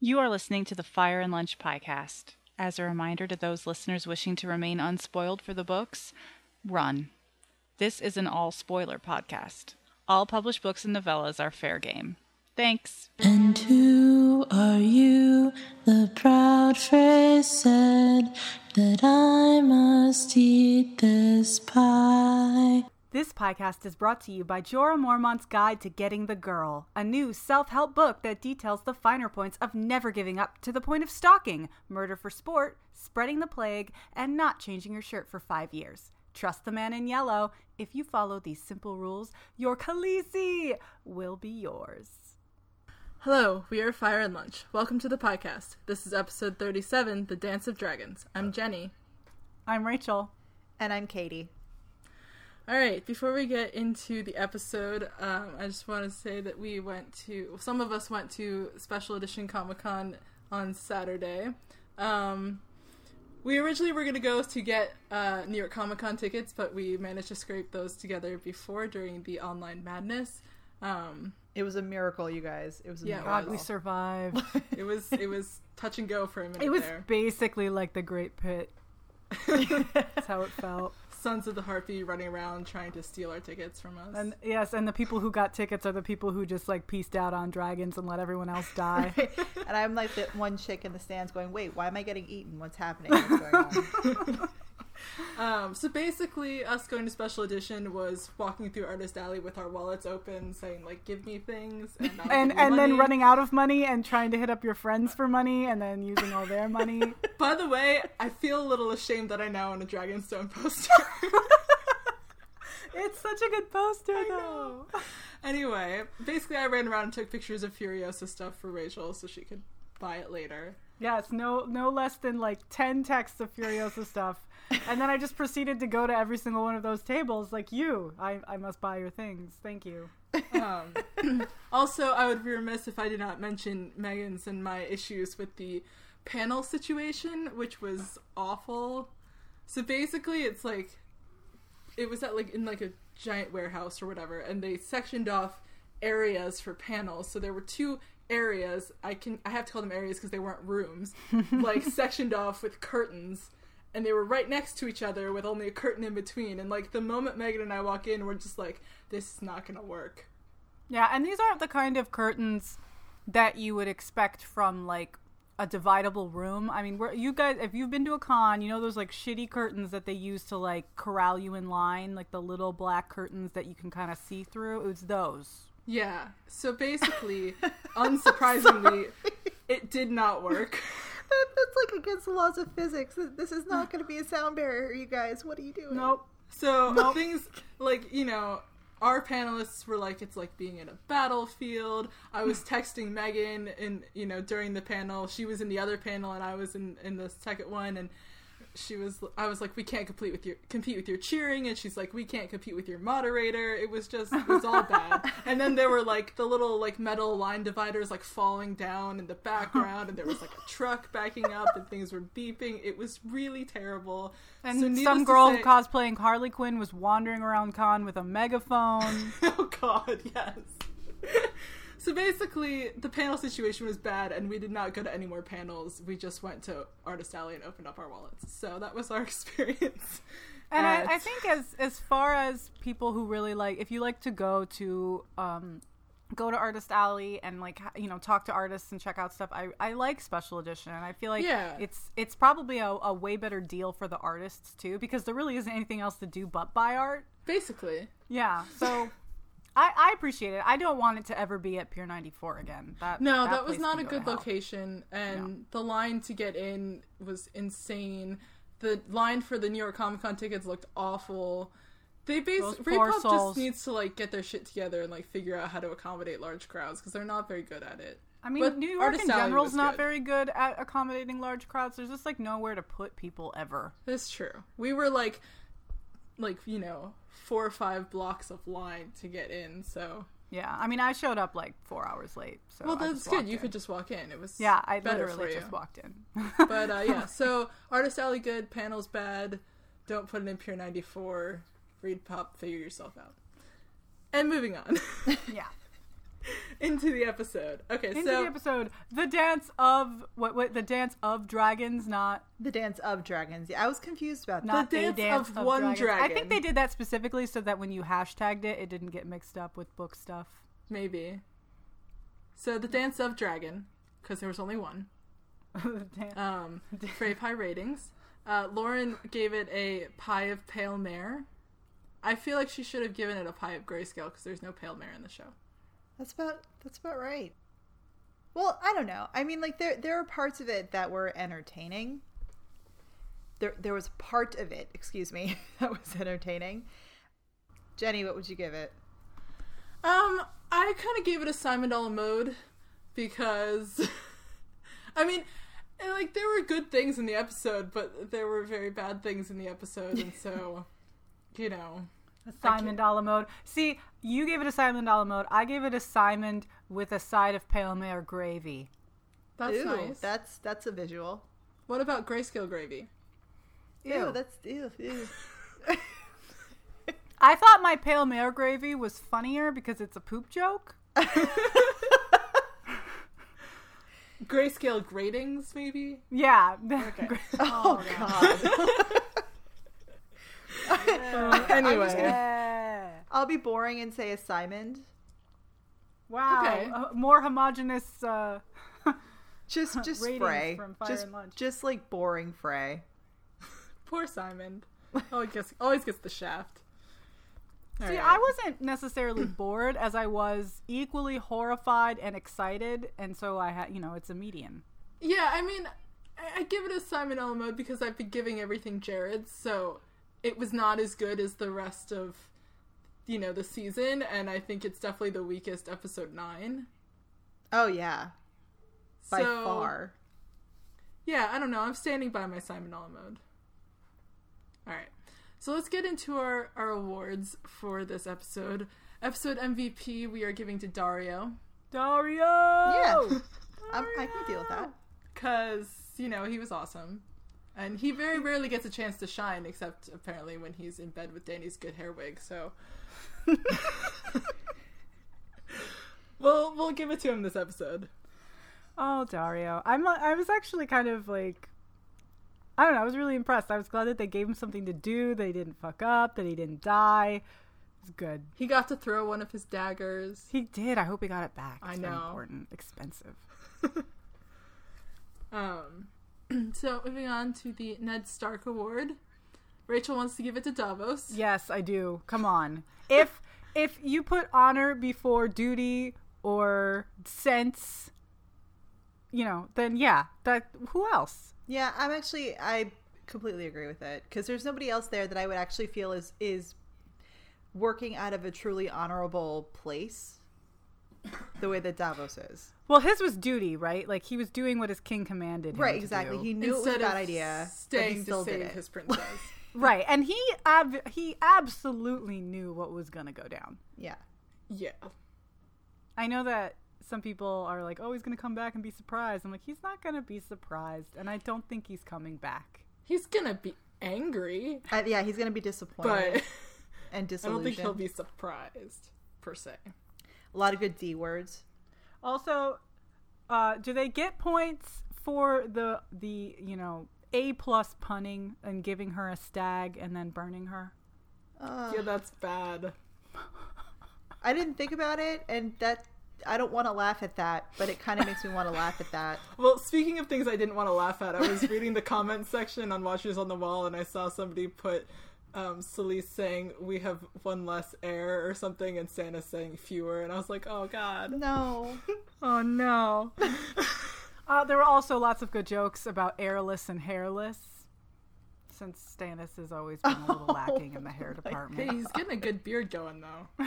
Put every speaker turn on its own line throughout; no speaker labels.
You are listening to the Fire and Lunch podcast. As a reminder to those listeners wishing to remain unspoiled for the books, run. This is an all spoiler podcast. All published books and novellas are fair game. Thanks.
And who are you? The proud phrase said that I must eat this pie.
This podcast is brought to you by Jorah Mormont's Guide to Getting the Girl, a new self help book that details the finer points of never giving up to the point of stalking, murder for sport, spreading the plague, and not changing your shirt for five years. Trust the man in yellow. If you follow these simple rules, your Khaleesi will be yours.
Hello, we are Fire and Lunch. Welcome to the podcast. This is episode 37, The Dance of Dragons. I'm Jenny.
I'm Rachel.
And I'm Katie.
All right, before we get into the episode, um, I just want to say that we went to, some of us went to Special Edition Comic Con on Saturday. Um, we originally were going to go to get uh, New York Comic Con tickets, but we managed to scrape those together before during the online madness. Um,
it was a miracle, you guys. It was a
Yeah,
miracle.
God, we survived.
it was it was touch and go for a minute
it was
there.
basically like the Great Pit. That's how it felt.
Sons of the Harpy running around trying to steal our tickets from us.
And yes, and the people who got tickets are the people who just like pieced out on dragons and let everyone else die.
and I'm like the one chick in the stands going, wait, why am I getting eaten? What's happening? What's going on?
Um, so basically, us going to special edition was walking through Artist Alley with our wallets open, saying like, "Give me things," and
and and then running out of money and trying to hit up your friends for money and then using all their money.
By the way, I feel a little ashamed that I now own a Dragonstone poster.
it's such a good poster though.
anyway, basically, I ran around and took pictures of Furiosa stuff for Rachel so she could buy it later.
Yes, no no less than like 10 texts of Furiosa stuff. And then I just proceeded to go to every single one of those tables like you. I I must buy your things. Thank you.
Um, also, I would be remiss if I did not mention Megan's and my issues with the panel situation, which was awful. So basically, it's like it was at like in like a giant warehouse or whatever, and they sectioned off areas for panels. So there were two areas. I can I have to call them areas because they weren't rooms, like sectioned off with curtains. And they were right next to each other with only a curtain in between. And like the moment Megan and I walk in, we're just like, this is not gonna work.
Yeah, and these aren't the kind of curtains that you would expect from like a dividable room. I mean, where you guys, if you've been to a con, you know those like shitty curtains that they use to like corral you in line, like the little black curtains that you can kind of see through. It was those.
Yeah. So basically, unsurprisingly, it did not work.
That- That's like against the laws of physics. This is not going to be a sound barrier, you guys. What are you doing?
Nope.
So things like you know, our panelists were like, it's like being in a battlefield. I was texting Megan, and you know, during the panel, she was in the other panel, and I was in in the second one, and she was. I was like, we can't compete with your compete with your cheering, and she's like, we can't compete with your moderator. It was just, it was all bad. and then there were like the little like metal line dividers like falling down in the background, and there was like a truck backing up, and things were beeping. It was really terrible.
And
So
some girl
say-
cosplaying Harley Quinn was wandering around con with a megaphone.
oh god, yes. So basically, the panel situation was bad, and we did not go to any more panels. We just went to Artist Alley and opened up our wallets. So that was our experience.
And I, I think as as far as people who really like, if you like to go to um, go to Artist Alley and like you know talk to artists and check out stuff, I, I like Special Edition, and I feel like
Yeah.
it's it's probably a, a way better deal for the artists too because there really isn't anything else to do but buy art.
basically,
Yeah, so. I, I appreciate it. I don't want it to ever be at Pier 94 again. That
no, that, was not a
go
good location, and the line to get in was insane. The line for the New York Comic Con tickets looked awful. They basically ReedPop
souls.
just needs to like get their shit together and like figure out how to accommodate large crowds because they're not very good at it.
I mean,
But
New York in general is not
good.
very good at accommodating large crowds. There's just like nowhere to put people ever.
That's true. We were like, like you know, four or five blocks of line to get in. So
Yeah, I mean, I showed up like four hours late. So
well, that's good. You
in.
could just walk in. It was
Yeah, I
better
literally just walked in.
But uh, yeah, so artist alley good, panels bad. Don't put it in Pier ninety four. ReedPop, figure yourself out. And moving on.
yeah.
into the episode. Okay,
Into
so
the episode, the dance of what? What? The dance of dragons, not
The dance of dragons. Yeah, I was confused about that.
not
dance
dance
of one
dragons. I think they did that specifically so that when you hashtagged it, it didn't get mixed up with book stuff.
maybe. So the dance of dragon, because there was only one.
The dan-
Um, Frey Pie ratings. Uh, Lauren gave it a pie of pale mare. I feel like she should have given it a pie of grayscale because there's no pale mare in the show.
That's about that's about right. Well, I don't know. I mean, like there there are parts of it that were entertaining. There there was part of it, excuse me, that was entertaining. Jenny, what would you give it?
Um, I kind of gave it a Simon Dollar mode because, I mean, like there were good things in the episode, but there were very bad things in the episode, and so, you know,
Simon Dollar mode. See, you gave it a Simon Dollar mode. I gave it a Simon with a side of pale mare gravy.
that's
Ew,
nice.
That's that's a visual.
What about grayscale gravy?
Ew,
Ew.
that's ew, ew.
I thought my pale mare gravy was funnier because it's a poop joke.
Grayscale gratings, maybe.
Yeah.
Okay.
Oh, oh, god.
anyway,
Yeah.
I'll be boring and say a Simon.
Wow.
Okay.
Uh, more homogenous. Uh,
Just just
Ratings
Frey.
from Fire
just
and Lunch.
just like boring Frey.
poor Simon. Always gets always gets the shaft.
See,
Alright.
I wasn't necessarily bored as I was equally horrified and excited, and so I had, you know, it's a median.
Yeah, I mean, I, I give it a Simon L mode because I've been giving everything Jared, so it was not as good as the rest of, you know, the season, and I think it's definitely the weakest episode nine.
Oh yeah. By
So,
far.
Yeah, I don't know. I'm standing by my Simon L mode. All right, so let's get into our our awards for this episode. Episode MVP we are giving to Daario
Daario!
Yeah. I'm, I can deal with that.
because you know he was awesome. And he very rarely gets a chance to shine, except apparently when he's in bed with Dany's good hair wig. So, we'll we'll give it to him this episode.
Oh, Daario. I'm. I was actually kind of like. I don't know. I was really impressed. I was glad that they gave him something to do. That he didn't fuck up. That he didn't die. It's good.
He got to throw one of his daggers.
He did. I hope he got it back.
I
It's very
know.
Important. Expensive.
Um, so moving on to the Ned Stark Award. Rachel wants to give it to Davos.
Yes, I do. Come on. If if you put honor before duty or sense, you know, then yeah, that who else?
Yeah, I'm actually I completely agree with it because there's nobody else there that I would actually feel is is working out of a truly honorable place the way that Davos is.
Well, his was duty, right? Like he was doing what his king commanded him
Right,
to
exactly.
do.
He knew it was a bad
of
idea, but
staying
he still
to
did
save
it.
his princess.
Right, and he ab- he absolutely knew what was gonna go down.
Yeah.
yeah.
I know that some people are like, "Oh, he's gonna come back and be surprised." I'm like, he's not gonna be surprised, and I don't think he's coming back.
He's gonna be angry,
Uh, yeah, he's gonna be disappointed
but
and
I don't
disillusioned.
think he'll be surprised per se.
A lot of good D words.
Also, uh, do they get points for the the you know A plus punning and giving her a stag and then burning her?
Uh,
Yeah, that's bad.
I didn't think about it, and that I don't want to laugh at that, but it kind of makes me want to laugh at that.
Well, speaking of things I didn't want to laugh at, I was reading the comment section on Watchers on the Wall, and I saw somebody put um, Selyse saying, "We have one less heir" or something, and Stannis saying fewer, and I was like, "Oh God,
No.
oh no."
Uh, there were also lots of good jokes about airless and hairless, since Stannis has always been a little lacking in the hair department.
Hey, he's getting a good beard going though.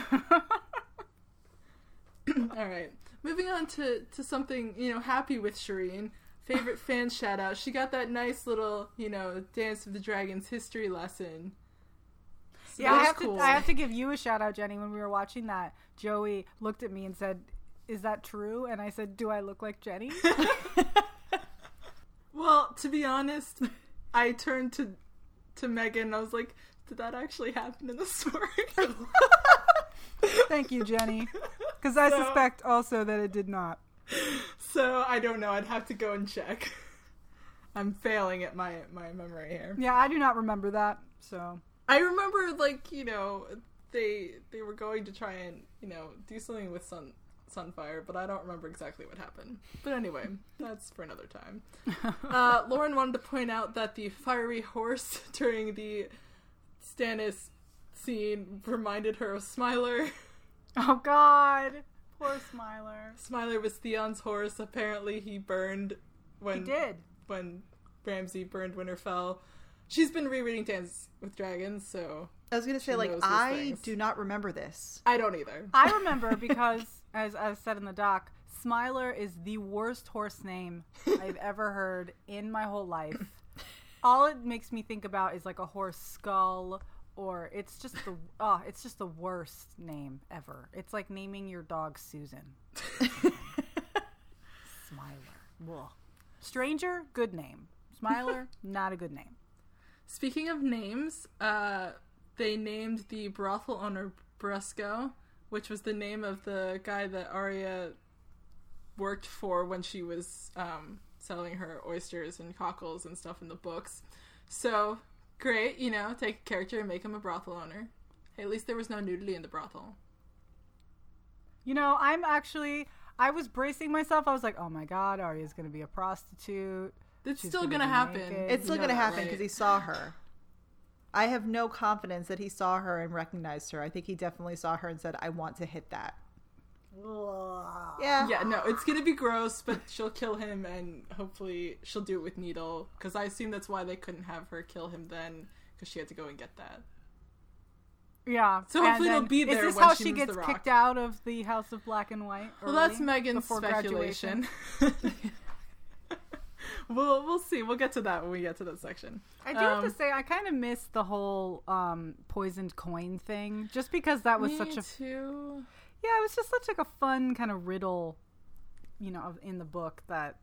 All right, moving on to to something you know happy with Shireen. Favorite fan shout out. She got that nice little you know Dance of the Dragons history lesson.
Yeah, I have
cool.
to. I have to give you a shout out, Jenny. When we were watching that, Joey looked at me and said, "Is that true?" And I said, "Do I look like Jenny?"
Well, to be honest, I turned to to Megan and I was like, "Did that actually happen in the story?"
Thank you, Jenny. Because I
So-
suspect also that it did not.
So I don't know. I'd have to go and check. I'm failing at my my memory here.
Yeah, I do not remember that. So
I remember like you know they they were going to try and you know do something with Sun Sunfyre, but I don't remember exactly what happened. But anyway, that's for another time. Uh, Lauren wanted to point out that the fiery horse during the Stannis scene reminded her of Smiler.
Oh God, poor Smiler.
Smiler was Theon's horse. Apparently, he burned when
He did.
when Ramsay burned Winterfell. She's been rereading Dance with Dragons, so
I was gonna say like I
things.
do not remember this.
I don't either.
I remember because, as I said in the doc, Smiler is the worst horse name I've ever heard in my whole life. All it makes me think about is like a horse skull, or it's just the oh, it's just the worst name ever. It's like naming your dog Susan. Smiler. Ugh. Stranger, good name. Smiler, not a good name.
Speaking of names, uh, they named the brothel owner Brusco, which was the name of the guy that Arya worked for when she was um, selling her oysters and cockles and stuff in the books. So great, you know, take a character and make him a brothel owner. At least there was no nudity in the brothel.
You know, I'm actually. I was bracing myself. I was like, "Oh my God, Arya's going to be a prostitute."
It's
She's
still
gonna
gonna happen.
naked.
It's still
You
gonna
that,
happen
right?
because he saw her. I have no confidence that he saw her and recognized her. I think he definitely saw her and said, "I want to hit that." Yeah.
Yeah, no, it's gonna be gross, but she'll kill him, and hopefully she'll do it with Needle. Because I assume that's why they couldn't have her kill him then, because she had to go and get that.
Yeah.
So hopefully
and
they'll be there
Is this
when
how
she
she gets kicked out of the House of Black and White?
Well, that's Megan's
before
speculation.
graduation?
we'll we'll see. We'll get to that when we get to that section.
I do have
Um,
to say, I kind of missed the whole um, poisoned coin thing, just because that was
Me
such a
too.
yeah, it was just such like a fun kind of riddle, you know, in the book that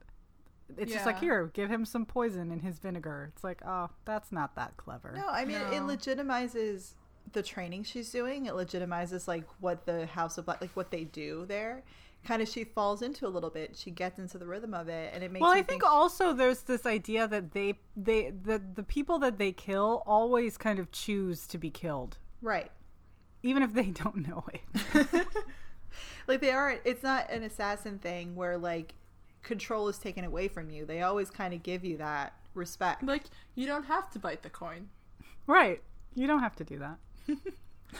it's just like here, give him some poison in his vinegar. It's like, oh, that's not that clever.
No, I mean it legitimizes the training she's doing. It legitimizes like what the House of Black, like what they do there. Kind of, she falls into a little bit. She gets into the rhythm of it, and it makes.
well,
you
I think also there's this idea that they they the the people that they kill always kind of choose to be killed,
right.
even if they don't know it.
Like they aren't. It's not an assassin thing where like control is taken away from you. They always kind of give you that respect.
Like you don't have to bite the coin,
right. You don't have to do that.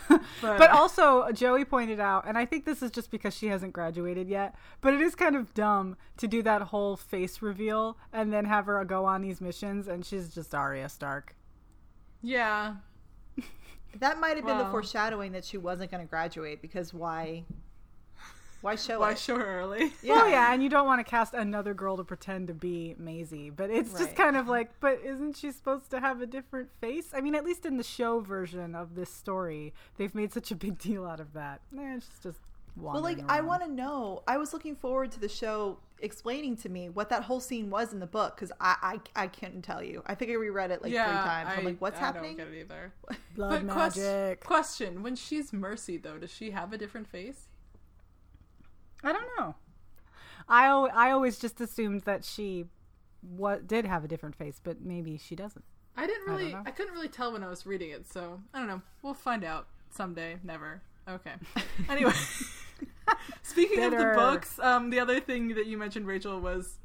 but,
But also, Joey pointed out, and I think this is just because she hasn't graduated yet, but it is kind of dumb to do that whole face reveal and then have her go on these missions, and she's just Arya Stark.
yeah,
That might have been the foreshadowing that she wasn't going to graduate because why? Why show
why
it?
show her early?
Yeah.
Well, yeah, and you don't want to cast another girl to pretend to be Maisie, but it's just kind of like, but isn't she supposed to have a different face? I mean, at least in the show version of this story, they've made such a big deal out of that. Eh, it's just
Well, like I want to know. I was looking forward to the show explaining to me what that whole scene was in the book because I, I I couldn't tell you. I think I reread it like
yeah,
three times. I'm
I-
like, what's
I
happening?
don't get it either.
blood
but quest-
magic.
question: When she's Mercy, though, does she have a different face?
I don't know. I I always just assumed that she what did have a different face, but maybe she doesn't.
I didn't really.
know.
I, couldn't really tell when I was reading it, so I don't know. We'll find out someday. Never. Okay. Anyway, speaking of the books, um, the other thing that you mentioned, Rachel, was.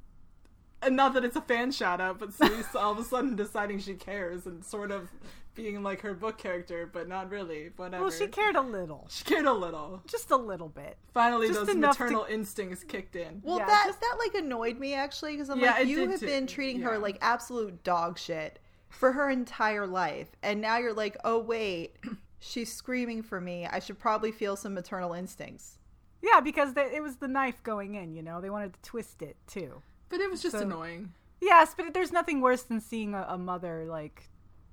And not that it's a fan shout out, but Selyse all of a sudden deciding she cares and sort of being like her book character, but not really. Whatever.
Well, she cared a little,
She cared a little.
just a little bit.
Finally,
Just
those
enough to-
maternal instincts kicked in.
Well,
Yeah,
that
just-
that like annoyed me actually because I'm
Yeah,
like, you have
too.
been treating her like absolute dog shit for her entire life, and now you're like, oh wait, she's screaming for me. I should probably feel some maternal instincts.
Yeah, because they, it was the knife going in. You know, they wanted to twist it too.
But it was just
So-
annoying.
Yes, but there's nothing worse than seeing a, a mother like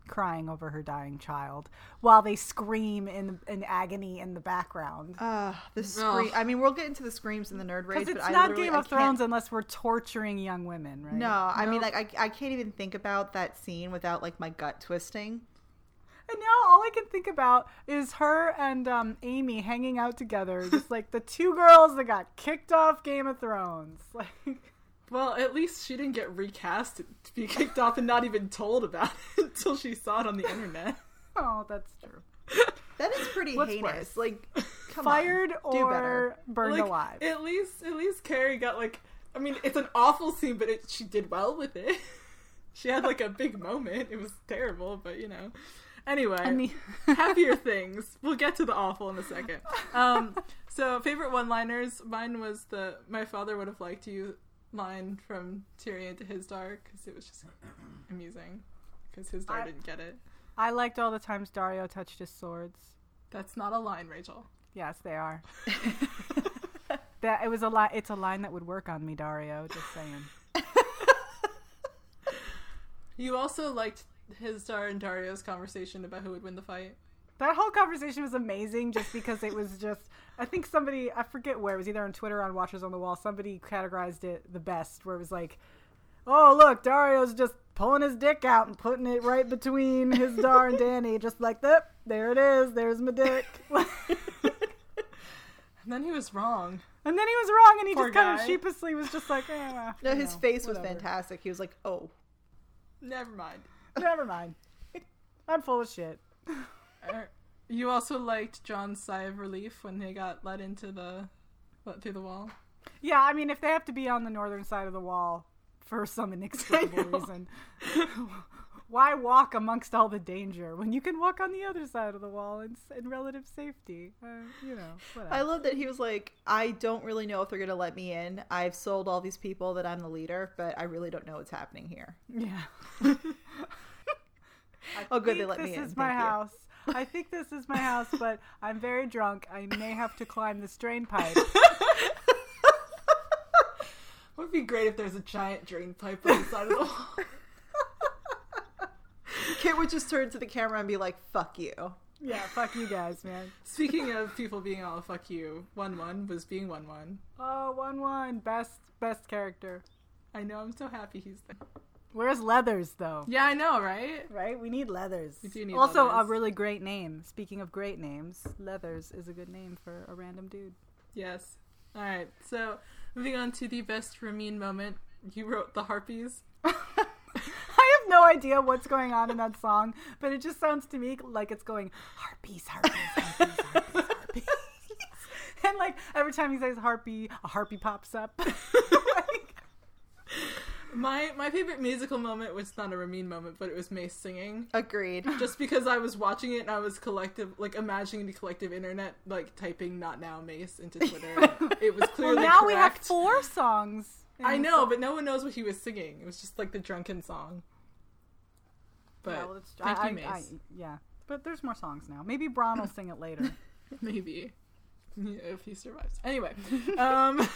crying over her dying child while they scream in in agony in the background.
Uh, the scream. I mean, we'll get into the screams in the nerd rage,
Because
but
it's
I
not
literally-
Game
I
of Thrones unless we're torturing young women, right?
No, I mean, like I, I can't even think about that scene without like my gut twisting.
And now all I can think about is her and um, Aimee hanging out together, just like the two girls that got kicked off Game of Thrones. Like,
Well, at least she didn't get recast to be kicked off and not even told about it until she saw it on the internet.
oh, that's true.
That is pretty
What's
heinous.
worse?
Like, come
Fired
on, do
or
better.
burned
like,
alive.
At least, at least Kerry got like. I mean, it's an awful scene, but it, she did well with it. she had like a big moment. It was terrible, but you know. Anyway,
I mean-
happier things. We'll get to the awful in a second. Um, so favorite one-liners. Mine was the "My father would have liked you" line from Tyrion to Hizdahr because it was just amusing because his
I-
didn't get it.
I liked all the times Daario touched his swords.
That's not a line, Rachel.
Yes, they are. that it was a line. It's a line that would work on me, Daario. Just saying.
You also liked Hizdahr and Daario's conversation about who would win the fight.
That whole conversation was amazing just because it was just I think somebody I forget where it was either on Twitter or on Watchers on the Wall, somebody categorized it the best where it was like Oh look, Daario's just pulling his dick out and putting it right between Hizdahr and Dany, just like that. There it is. There's my dick. and
And then he was wrong.
And then he was wrong, and he
Poor
just kind of sheepishly was just like, eh, well,
No, his
know,
face was fantastic. He was like, "Oh,
Never mind.
Never mind. I'm full of shit.
You also liked Jon's sigh of relief when they got let into the let through the wall.
Yeah, I mean, if they have to be on the northern side of the wall for some inexplicable reason, why walk amongst all the danger when you can walk on the other side of the wall in, in relative safety? Uh, you know, whatever.
I love that he was like, I don't really know if they're gonna let me in. I've sold all these people that I'm the leader, but I really don't know what's happening here.
yeah.
Oh, good, they let me in.
this is my
Thank you.
I think this is my house, but I'm very drunk. I may have to climb this drain pipe.
Would be great if there's a giant drain pipe on the side of the wall.
Kit would just turn to the camera and be like, "Fuck you."
Yeah, fuck you guys, man.
Speaking of people being all fuck you, Wun Wun was being Wun Wun.
Oh, Wun Wun, best best character.
I know. I'm so happy he's there.
Where's Leathers though?
Yeah, I know, right?
Right? We need Leathers.
We do need
also, a really great name. Speaking of great names, Leathers is a good name for a random dude.
Yes. All right. So moving on to the best Ramin moment. You wrote the harpies.
I have no idea what's going on in that song, but it just sounds to me like it's going harpies, harpies, harpies, harpies, harpies. and like every time he says harpy, a harpy pops up. Like,
My my favorite musical moment was not a Ramin moment, but it was Mace singing.
Agreed.
Just because I was watching it and I was collective, like imagining the collective internet, like typing "not now Mace" into Twitter. it was
well,
clearly
now we have four songs.
I know,
song.
but no one knows what he was singing. It was just like the drunken song. But
Yeah, well, it's-
thank
I-
you, Mace.
I- yeah, but there's more songs now. Maybe Bronn will sing it later.
Maybe Yeah, if he survives. Anyway, um,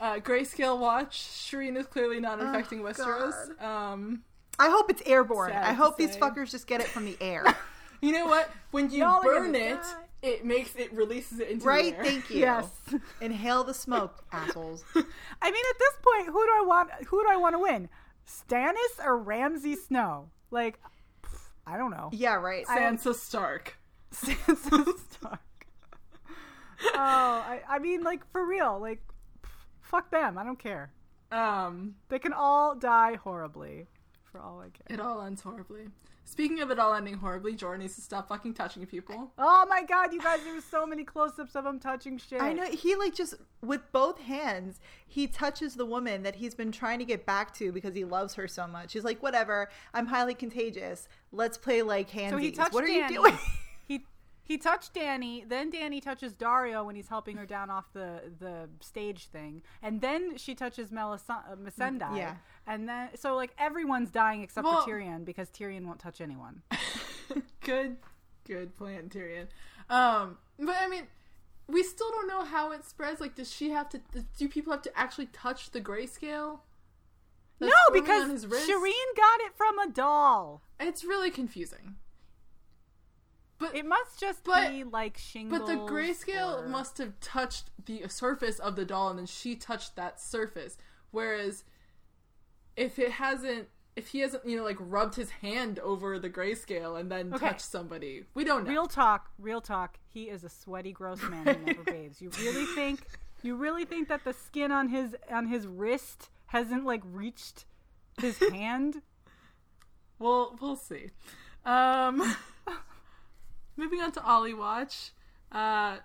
uh, grayscale watch. Shireen is clearly not infecting Westeros. Um,
I hope it's airborne. I hope these fuckers just get it from the air.
you know what? When you
Y'all
burn it,
die.
it makes it releases it into
right?
the air. Right?
Thank you.
yes.
Inhale the smoke, assholes.
I mean, at this point, who do I want? Who do I want to win? Stannis or Ramsay Snow? Like, pff, I don't know.
Yeah, right.
Sansa Stark.
Sansa Stark. oh, I, I mean, like for real, like, pff, fuck them. I don't care.
Um,
They can all die horribly, for all I care.
it all ends horribly. Speaking of it all ending horribly, Jorah needs to stop fucking touching people.
Oh my god, you guys! There were so many close-ups of him touching shit.
I know he like just with both hands he touches the woman that he's been trying to get back to because he loves her so much. He's like, whatever, I'm highly contagious. Let's play like handies.
So he touched
what are
Dany.
you doing?
He he touched Dany. Then Dany touches Daario when he's helping her down off the the stage thing, and then she touches Melis- uh, Missandei.
Yeah.
And then so like everyone's dying except
Well-
for Tyrion because Tyrion won't touch anyone.
good, good plan, Tyrion. Um, but I mean, we still don't know how it spreads. Like, does she have to? Do people have to actually touch the grayscale?
no, because
on his wrist?
Shireen got it from a doll.
It's really confusing. But
It must just
But-
be like shingles.
but the grayscale
or-
must have touched the surface of the doll, and then she touched that surface. Whereas, if it hasn't, if he hasn't, you know, like rubbed his hand over the grayscale and then
Okay.
touched somebody. We don't know.
Real talk, real talk. He is a sweaty, gross man who never bathes. You really think? You really think that the skin on his on his wrist hasn't like reached his hand?
We'll we'll see. Um, moving on to Ollie watch. Uh,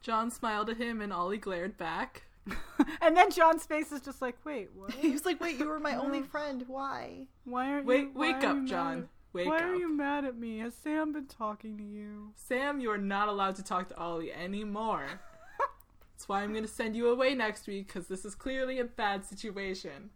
Jon smiled at him and Ollie glared back.
And then Jon's face is just like, wait, what?
He was like, "Wait, you were my only friend. Why?"
Why aren't
Wake
you?
wake up,
you
Jon.
at-
Wake
why
up.
Why are you mad at me? Has Sam been talking to you?
Sam, you are not allowed to talk to Ollie anymore. That's why I'm going to send you away next week because this is clearly a bad situation.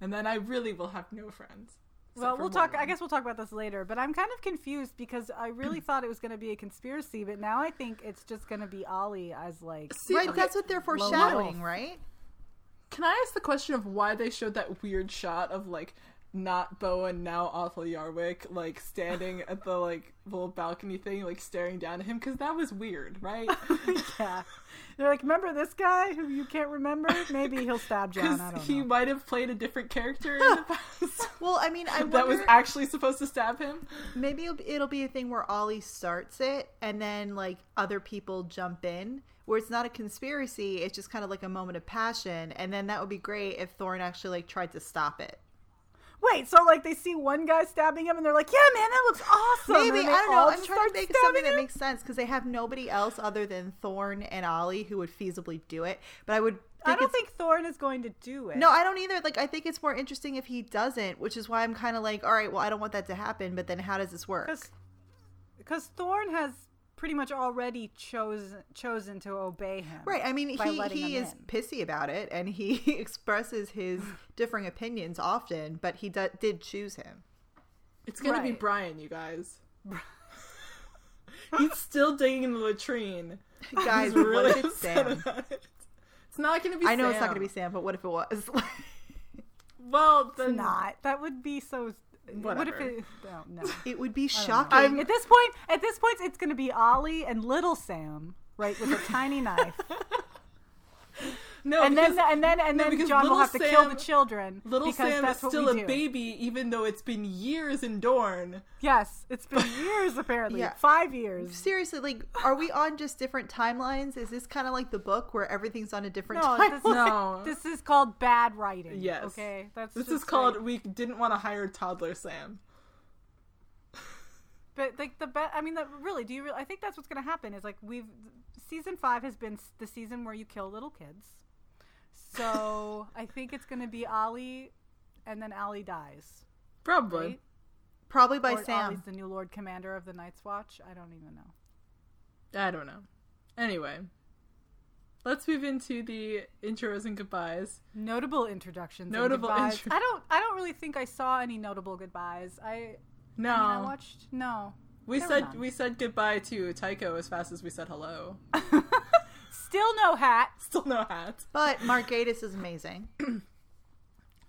And then I really will have no friends. Except
Well, we'll talk. I guess we'll talk about this later. But I'm kind of confused because I really thought it was going to be a conspiracy, but now I think it's just going to be Ollie as like.
See,
right,
okay,
that's what they're
Lone
foreshadowing,
wolf.
right?
Can I ask the question of why they showed that weird shot of like not Bowen now Othell Yarwick like standing at the like little balcony thing like staring down at him because that was weird, right?
Yeah, they're like, remember this guy who you can't remember? Maybe he'll stab
Jon.
I don't
he
know.
might have played a different character in the past
Well, I mean, I wonder,
that was actually supposed to stab him.
maybe it'll, it'll be a thing where Ollie starts it, and then like other people jump in, where it's not a conspiracy. It's just kind of like a moment of passion, and then that would be great if Thorne actually like tried to stop it.
Wait, so like they see one guy stabbing him, and they're like, "Yeah, man, that looks awesome."
Maybe I don't know. I'm trying to make something that makes sense because they have nobody else other than Thorne and Ollie who would feasibly do it. But I would. Think
I don't think Thorne is going to do it.
No, I don't either. Like, I think it's more interesting if he doesn't, which is why I'm kind of like, all right, well, I don't want that to happen. But then, how does this work?
because Thorne has pretty much already chosen chosen to obey him.
Right. I mean, he he is
in.
pissy about it, and he expresses his differing opinions often. But he d- did choose him.
It's gonna be Brian, you guys. He's still digging in the latrine.
Guys,
He's
what if it's Sam?
it. It's not gonna be. Sam.
I know
Sam.
it's not going to be Sam, but what if it was?
Well,
It's
then
not. That would be so. What if
Whatever.
it? No, no.
it would be
I don't know.
shocking.
At this point, at this point, it's going to be Ollie and Little Sam, right, with a tiny knife,
No,
and
because
then and then and
no,
then
because
Jon will have to kill the children.
little
because
Sam is
that's what
still a baby, even though it's been years in Dorne.
Yes, it's been years apparently.
Yeah.
Five years.
Seriously, like, are we on just different timelines? Is this kind of like the book where everything's on a different
No,
timeline?
this
No.
this is called bad writing.
Yes.
Okay, that's
This
just
is called.
like-
We didn't want to hire toddler Sam.
But like the bet, I mean, that really, do you? Really, I think that's what's going to happen. Is like we've season five has been the season where you kill little kids. So I think it's going to be Ollie, and then Ollie dies.
Probably.
Right?
Probably by
or
Sam.
Ollie's the new Lord Commander of the Night's Watch. I don't even know.
I don't know. Anyway, let's move into the intros and goodbyes.
Notable introductions. and
Notable
goodbyes.
intro-
I don't. I don't really think I saw any notable goodbyes. I.
No,
I, mean, I watched. No.
we said we said goodbye to Tycho as fast as we said hello.
Still no hat.
Still no hat.
But Mark Gatiss is amazing.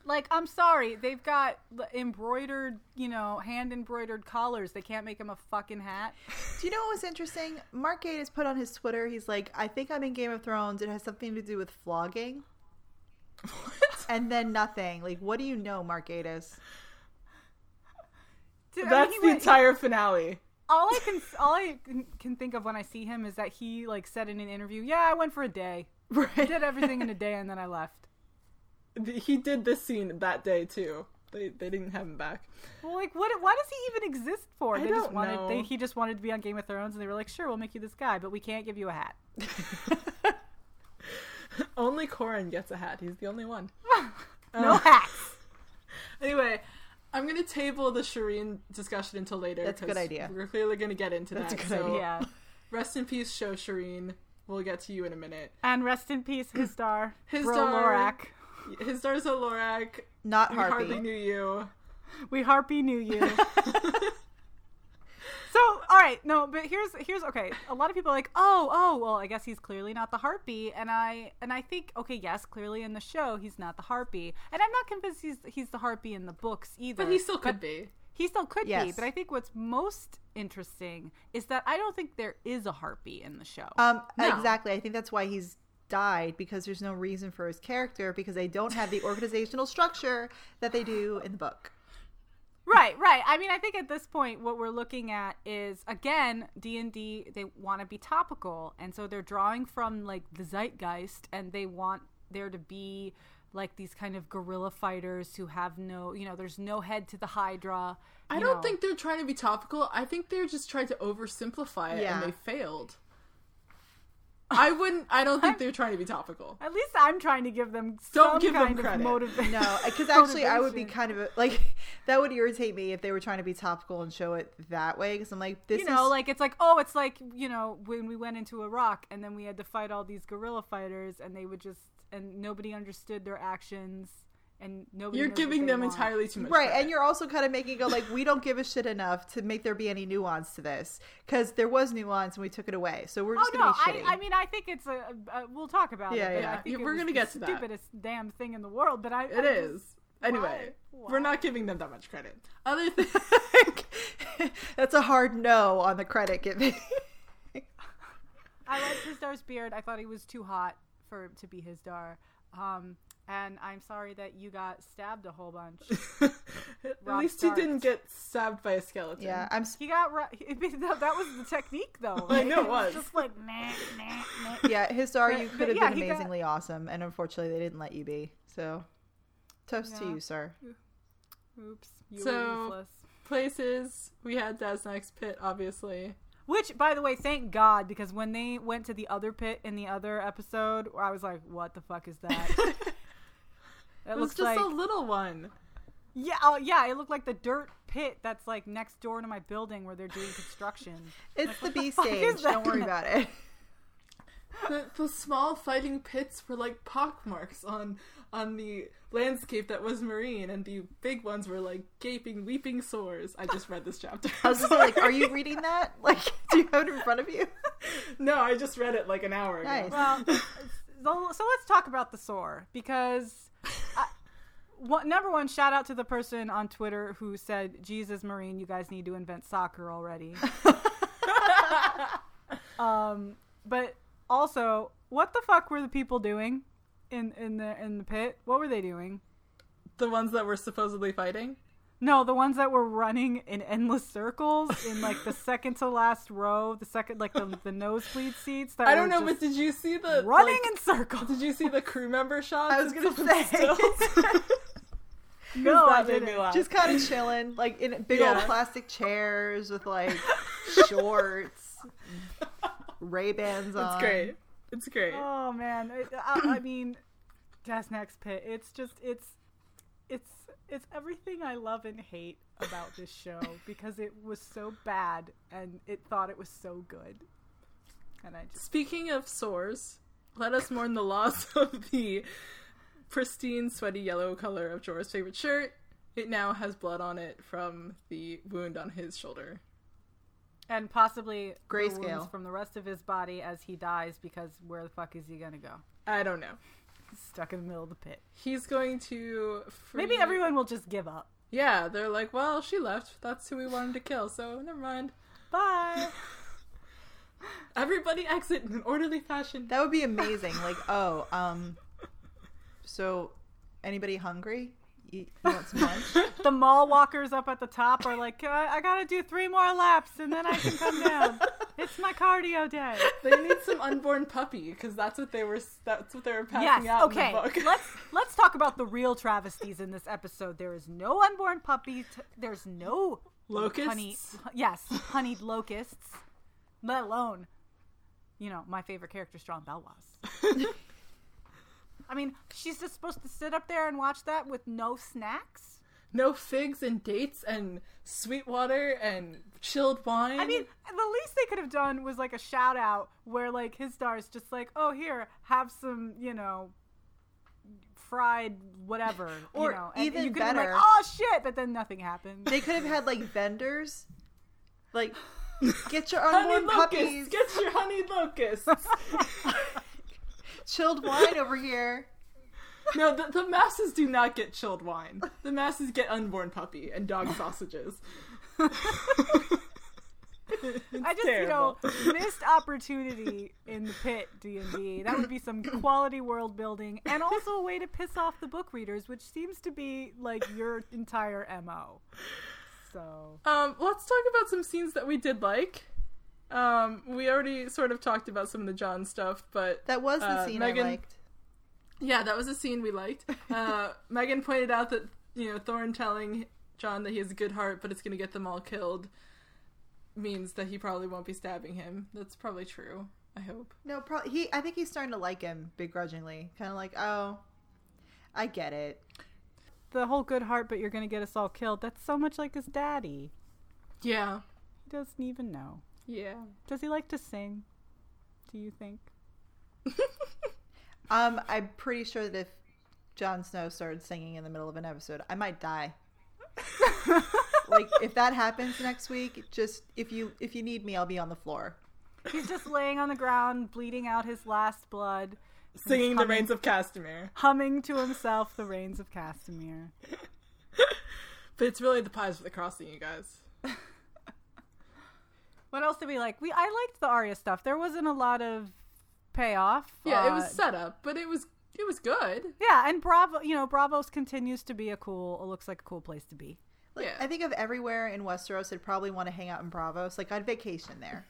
Like, I'm sorry, they've got embroidered, you know, hand embroidered collars. They can't make him a fucking hat.
Do you know what was interesting? Mark Gatiss put on his Twitter, he's like, I think I'm in Game of Thrones. It has something to do with flogging.
What?
And then nothing. Like, what do you know, Mark Gatiss?
Dude, I mean,
That's the
went-
entire finale.
All I can all I can, think of when I see him is that he like said in an interview, "Yeah, I went for a day,
Right.
did everything in a day, and then I left."
He did this scene that day too. They they didn't have him back.
Well, like, what? Why does he even exist for?
I
They just
don't
wanted.
know.
They, he just wanted to be on Game of Thrones, and they were like, "Sure, we'll make you this guy, but we can't give you a hat."
Only Corin gets a hat. He's the only one.
No
Uh,
hats.
Anyway, I'm gonna table the Shireen discussion until later.
That's a good
'cause
idea.
We're clearly gonna get into
That's a
that.
good
so
idea.
Yeah.
rest in peace, show Shireen. We'll get to you in a minute.
And rest in peace, Hizdahr,
His
Bro
star.
Loraq.
His stars are Lorak.
Not
We
Harpy.
hardly knew you.
We harpy knew you. so, all right, no, but here's here's okay. A lot of people are like, oh, oh, well, I guess he's clearly not the harpy, and I and I think, okay, yes, clearly in the show he's not the harpy, and I'm not convinced he's he's the harpy in the books either.
But he still could be.
He still could be, but I think what's most interesting is that I don't think there is a harpy in the show.
Um,
No.
exactly. I think that's why he's died because there's no reason for his character because they don't have the organizational structure that they do in the book.
Right, right. I mean, I think at this point, what we're looking at is again D and D. They want to be topical, and so they're drawing from like the zeitgeist, and they want there to be like these kind of guerrilla fighters who have no, you know, there's no head to the Hydra.
I don't
know.
think they're trying to be topical. I think they're just trying to oversimplify it
Yeah.
and they failed. I wouldn't. I don't think they're trying to be topical.
At least I'm trying to give them
Don't
some
give them
kind
credit.
of motivation.
No, because actually, I would be kind of a, like that would irritate me if they were trying to be topical and show it that way. Because I'm like, this is
you know,
is
like it's like oh, it's like you know when we went into Iraq and then we had to fight all these guerrilla fighters and they would just and nobody understood their actions and nobody.
You're giving them
want.
entirely too much.
right,
credit.
and you're also kind of making it go like, we don't give a shit enough to make there be any nuance to this because there was nuance and we took it away. So we're
Oh
just
no!
gonna be
I,
shitty.
I mean, I think it's a. a we'll talk about
Yeah,
it. but
yeah.
I think
we're
was
gonna get to that.
Stupidest damn thing in the world. But I.
It
I
is.
just-
Anyway, we're not giving them that much credit. Other thing,
That's a hard no on the credit giving.
I liked Hizdahr's beard. I thought he was too hot for to be Hizdahr. Um, and I'm sorry that you got stabbed a whole bunch.
at least he didn't get stabbed by a skeleton.
yeah, I'm.
He got ru- that was the technique though.
I
right?
know it was.
just like nah, nah, nah.
Yeah,
Hizdahr,
you could have
yeah,
been
he got-
amazingly awesome, and unfortunately, they didn't let you be. So, toast to you, sir.
Oops, you
So- Places we had Daznak's pit, obviously.
Which, by the way, thank God because when they went to the other pit in the other episode, I was like, "What the fuck is that?"
it
It
was
looks
just
like
a little one.
yeah, oh yeah, it looked like the dirt pit that's like next door to my building where they're doing construction.
It's the B
fuck is
stage. Don't worry about it.
The, the small fighting pits were like pockmarks on on the landscape that was Meereen, and the big ones were like gaping, weeping sores. I just read this chapter.
I was just like, "Are you reading that? Like, do you have it in front of you?"
no, I just read it like an hour ago.
Nice.
Well, so, so let's talk about the sore because. I, one, number one, shout out to the person on Twitter who said, "Jesus, Meereen, you guys need to invent soccer already." um, but also, what the fuck were the people doing in in the in the pit? What were they doing?
The ones that were supposedly fighting.
No, the ones that were running in endless circles in like the second to last row, the second like the the nosebleed seats. That
I don't
were
know,
just
but did you see the
running
like,
in circles.
Did you see the crew member shots?
I was gonna say.
still?
No, I
that made me
didn't.
laugh.
Just kind of chilling, like in big old plastic chairs with like shorts, Ray Bans on.
it's great. It's great.
Oh man, it, I, I mean, Daznak's pit. It's just it's it's it's everything I love and hate about this show because it was so bad and it thought it was so good, and I just
Speaking of sores, let us mourn the loss of the pristine, sweaty yellow color of Jorah's favorite shirt. It now has blood on it from the wound on his shoulder.
And possibly
Grayscale.
from the rest of his body as he dies because where the fuck is he gonna go?
I don't know.
He's stuck in the middle of the pit.
He's going to free...
Maybe everyone will just give up.
Yeah, they're like, well, she left. That's who we wanted to kill, so never mind.
Bye.
Everybody exit in an orderly fashion.
That would be amazing. Like, oh, um, so anybody hungry? You, you want some lunch?
the mall walkers up at the top are like, I, I gotta do three more laps and then I can come down. it's my cardio day.
They need some unborn puppy because that's what they were. That's what they were passing
Yes.
out
Okay.
in the book.
let's let's talk about the real travesties in this episode. There is no unborn puppy. T- there's no
Locusts.
honey. Yes, honeyed locusts. Let alone, you know, my favorite character, Strong Belwas. I mean, she's just supposed to sit up there and watch that with no snacks.
No figs and dates and sweet water and chilled wine.
I mean, the least they could have done was like a shout out where like Hizdahr's just like, oh here, have some, you know, fried whatever,
Or
you know, and,
even
you could have been
better-
like, oh shit, but then nothing happened.
They could have had like vendors, like get your
honey
unborn
locusts,
puppies,
get your honey locusts.
chilled wine over here.
no, the, the masses do not get chilled wine. The masses get unborn puppy and dog sausages.
I just,
terrible.
you know, missed opportunity in the pit D and D. That would be some quality world building, and also a way to piss off the book readers, which seems to be like your entire mo. So
Um, let's talk about some scenes that we did like. Um, we already sort of talked about some of the Jon stuff, but
That was the
Uh,
scene
Megan-
I liked.
yeah, that was a scene we liked. Uh, Megan pointed out that you know Thorne telling Jon that he has a good heart, but it's going to get them all killed, means that he probably won't be stabbing him. That's probably true. I hope.
No, pro- he. I think he's starting to like him begrudgingly, kind of like, oh, I get it.
the whole good heart, but you're gonna get us all killed. That's so much like his daddy.
Yeah.
He doesn't even know.
Yeah.
Does he like to sing? Do you think?
Um, I'm pretty sure that if Jon Snow started singing in the middle of an episode, I might die. like if that happens next week, just if you if you need me, I'll be on the floor.
He's just laying on the ground, bleeding out his last blood,
Singing the
humming-
Rains of Castamere.
humming to himself the Rains of Castamere.
But it's really the pies with the crossing, you guys.
What else did we like? We I liked the Arya stuff. There wasn't a lot of payoff.
Yeah, it
Uh,
was set up, but it was it was good.
Yeah, and Bravo, you know, Braavos continues to be a cool. It looks like a cool place to be.
Like,
Yeah.
I think of everywhere in Westeros, I'd probably want to hang out in Braavos. Like I'd vacation there.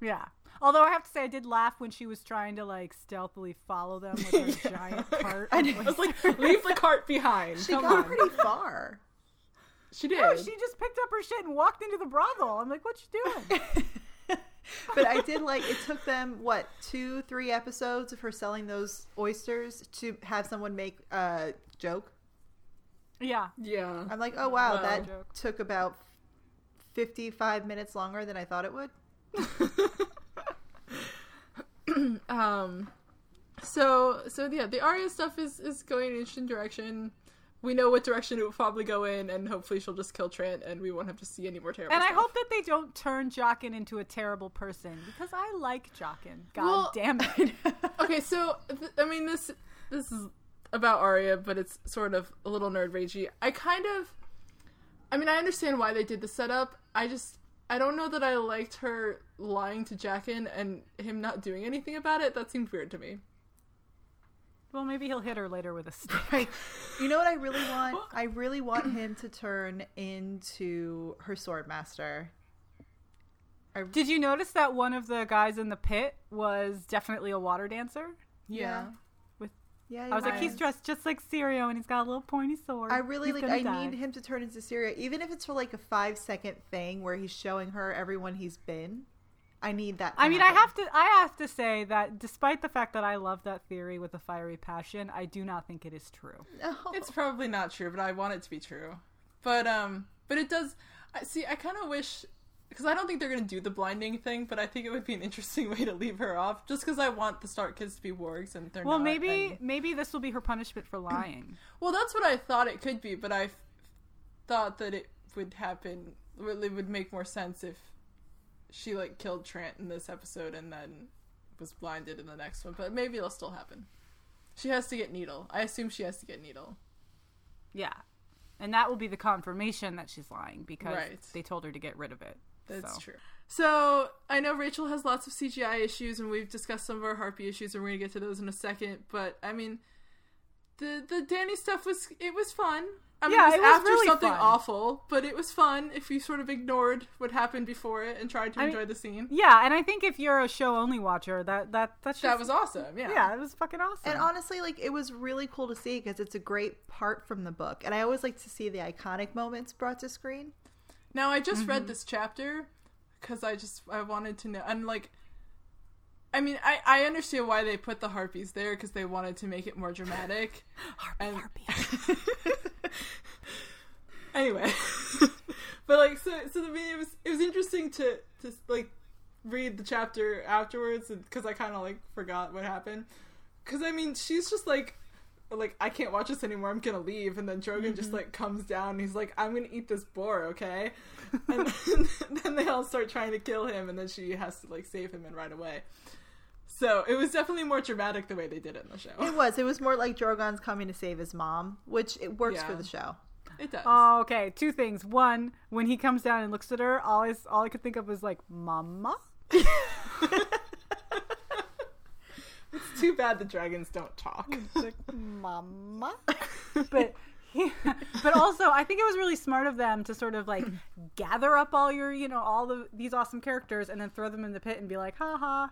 Yeah. Although I have to say, I did laugh when she was trying to like stealthily follow them with her giant cart.
I
of.
I was like, leave the cart behind.
She
Come
got
on.
pretty far.
She did.
No, she just picked up her shit and walked into the brothel. I'm like, what you doing?
but I did like it took them what two, three episodes of her selling those oysters to have someone make a joke.
yeah.
yeah.
I'm like, oh wow,
Wow.
that
Joke.
took about fifty-five minutes longer than I thought it would.
Um. So so yeah, the Arya stuff is is going in an interesting direction. We know what direction it will probably go in, and hopefully she'll just kill Trant, and we won't have to see any more terrible.
And I hope that they don't turn Jaqen into a terrible person because I like Jaqen. God
Well-
damn it.
okay, so th- I mean this this is about Arya, but it's sort of a little nerd ragey. I kind of, I mean, I understand why they did the setup. I just I don't know that I liked her lying to Jaqen and him not doing anything about it. That seemed weird to me.
Well, maybe he'll hit her later with a stick.
Right. You know what I really want? I really want him to turn into her sword master.
Did you notice that one of the guys in the pit was definitely a water dancer?
Yeah.
With
Yeah,
I was like, he's dressed just like Syrio, and he's got a little pointy sword.
I really
He's
like. I
die.
need him to turn into Syrio, even if it's for like a five second thing where he's showing her everyone he's been. I need that.
I mean, I have to. I have to say that despite the fact that I love that theory with a fiery passion, I do not think it is true.
No.
It's probably not true, but I want it to be true. But um, but it does. I see. I kind of wish because I don't think they're gonna do the blinding thing, but I think it would be an interesting way to leave her off. Just because I want the Stark kids to be wargs and they're not.
Well,
not.
maybe
and-
maybe this will be her punishment for lying.
Well, that's what I thought it could be, but I f- thought that it would happen. It would make more sense if she like killed Trant in this episode and then was blinded in the next one. But maybe it'll still happen. She has to get Needle. I assume she has to get Needle.
yeah, and that will be the confirmation that she's lying because
Right.
they told her to get rid of it.
That's
So.
true. So I know Rachel has lots of CGI issues, and we've discussed some of our Harpy issues, and we're gonna get to those in a second. But I mean, the the Dany stuff was it was fun. I mean,
Yeah,
it was,
it was
after
really
something
fun.
awful, but it was fun if you sort of ignored what happened before it and tried to
I mean,
enjoy the scene.
Yeah, and I think if you're a show only watcher, that that that's just,
That was awesome. Yeah.
yeah, it was fucking awesome.
And honestly, like it was really cool to see because it's a great part from the book, and I always like to see the iconic moments brought to screen.
Now I just
Mm-hmm.
read this chapter because I just I wanted to know and like I mean I I understand why they put the harpies there because they wanted to make it more dramatic. and anyway, but like so so I mean it was it was interesting to to like read the chapter afterwards because I kind of like forgot what happened because I mean she's just like like I can't watch this anymore. I'm gonna leave, and then Drogon just mm-hmm. like comes down. and He's like, I'm gonna eat this boar, okay? And then they all start trying to kill him, and then she has to like save him and ride away. So it was definitely more dramatic the way they did it in the show.
It was. It was more like Drogon's coming to save his mom, which it works
Yeah.
for the show.
It does.
Oh, okay. Two things. One, when he comes down and looks at her, all I, all I could think of was like, "Mama."
it's too bad the dragons don't talk.
Like, "Mama." but but also, I think it was really smart of them to sort of like gather up all your, you know, all the these awesome characters and then throw them in the pit and be like, ha ha.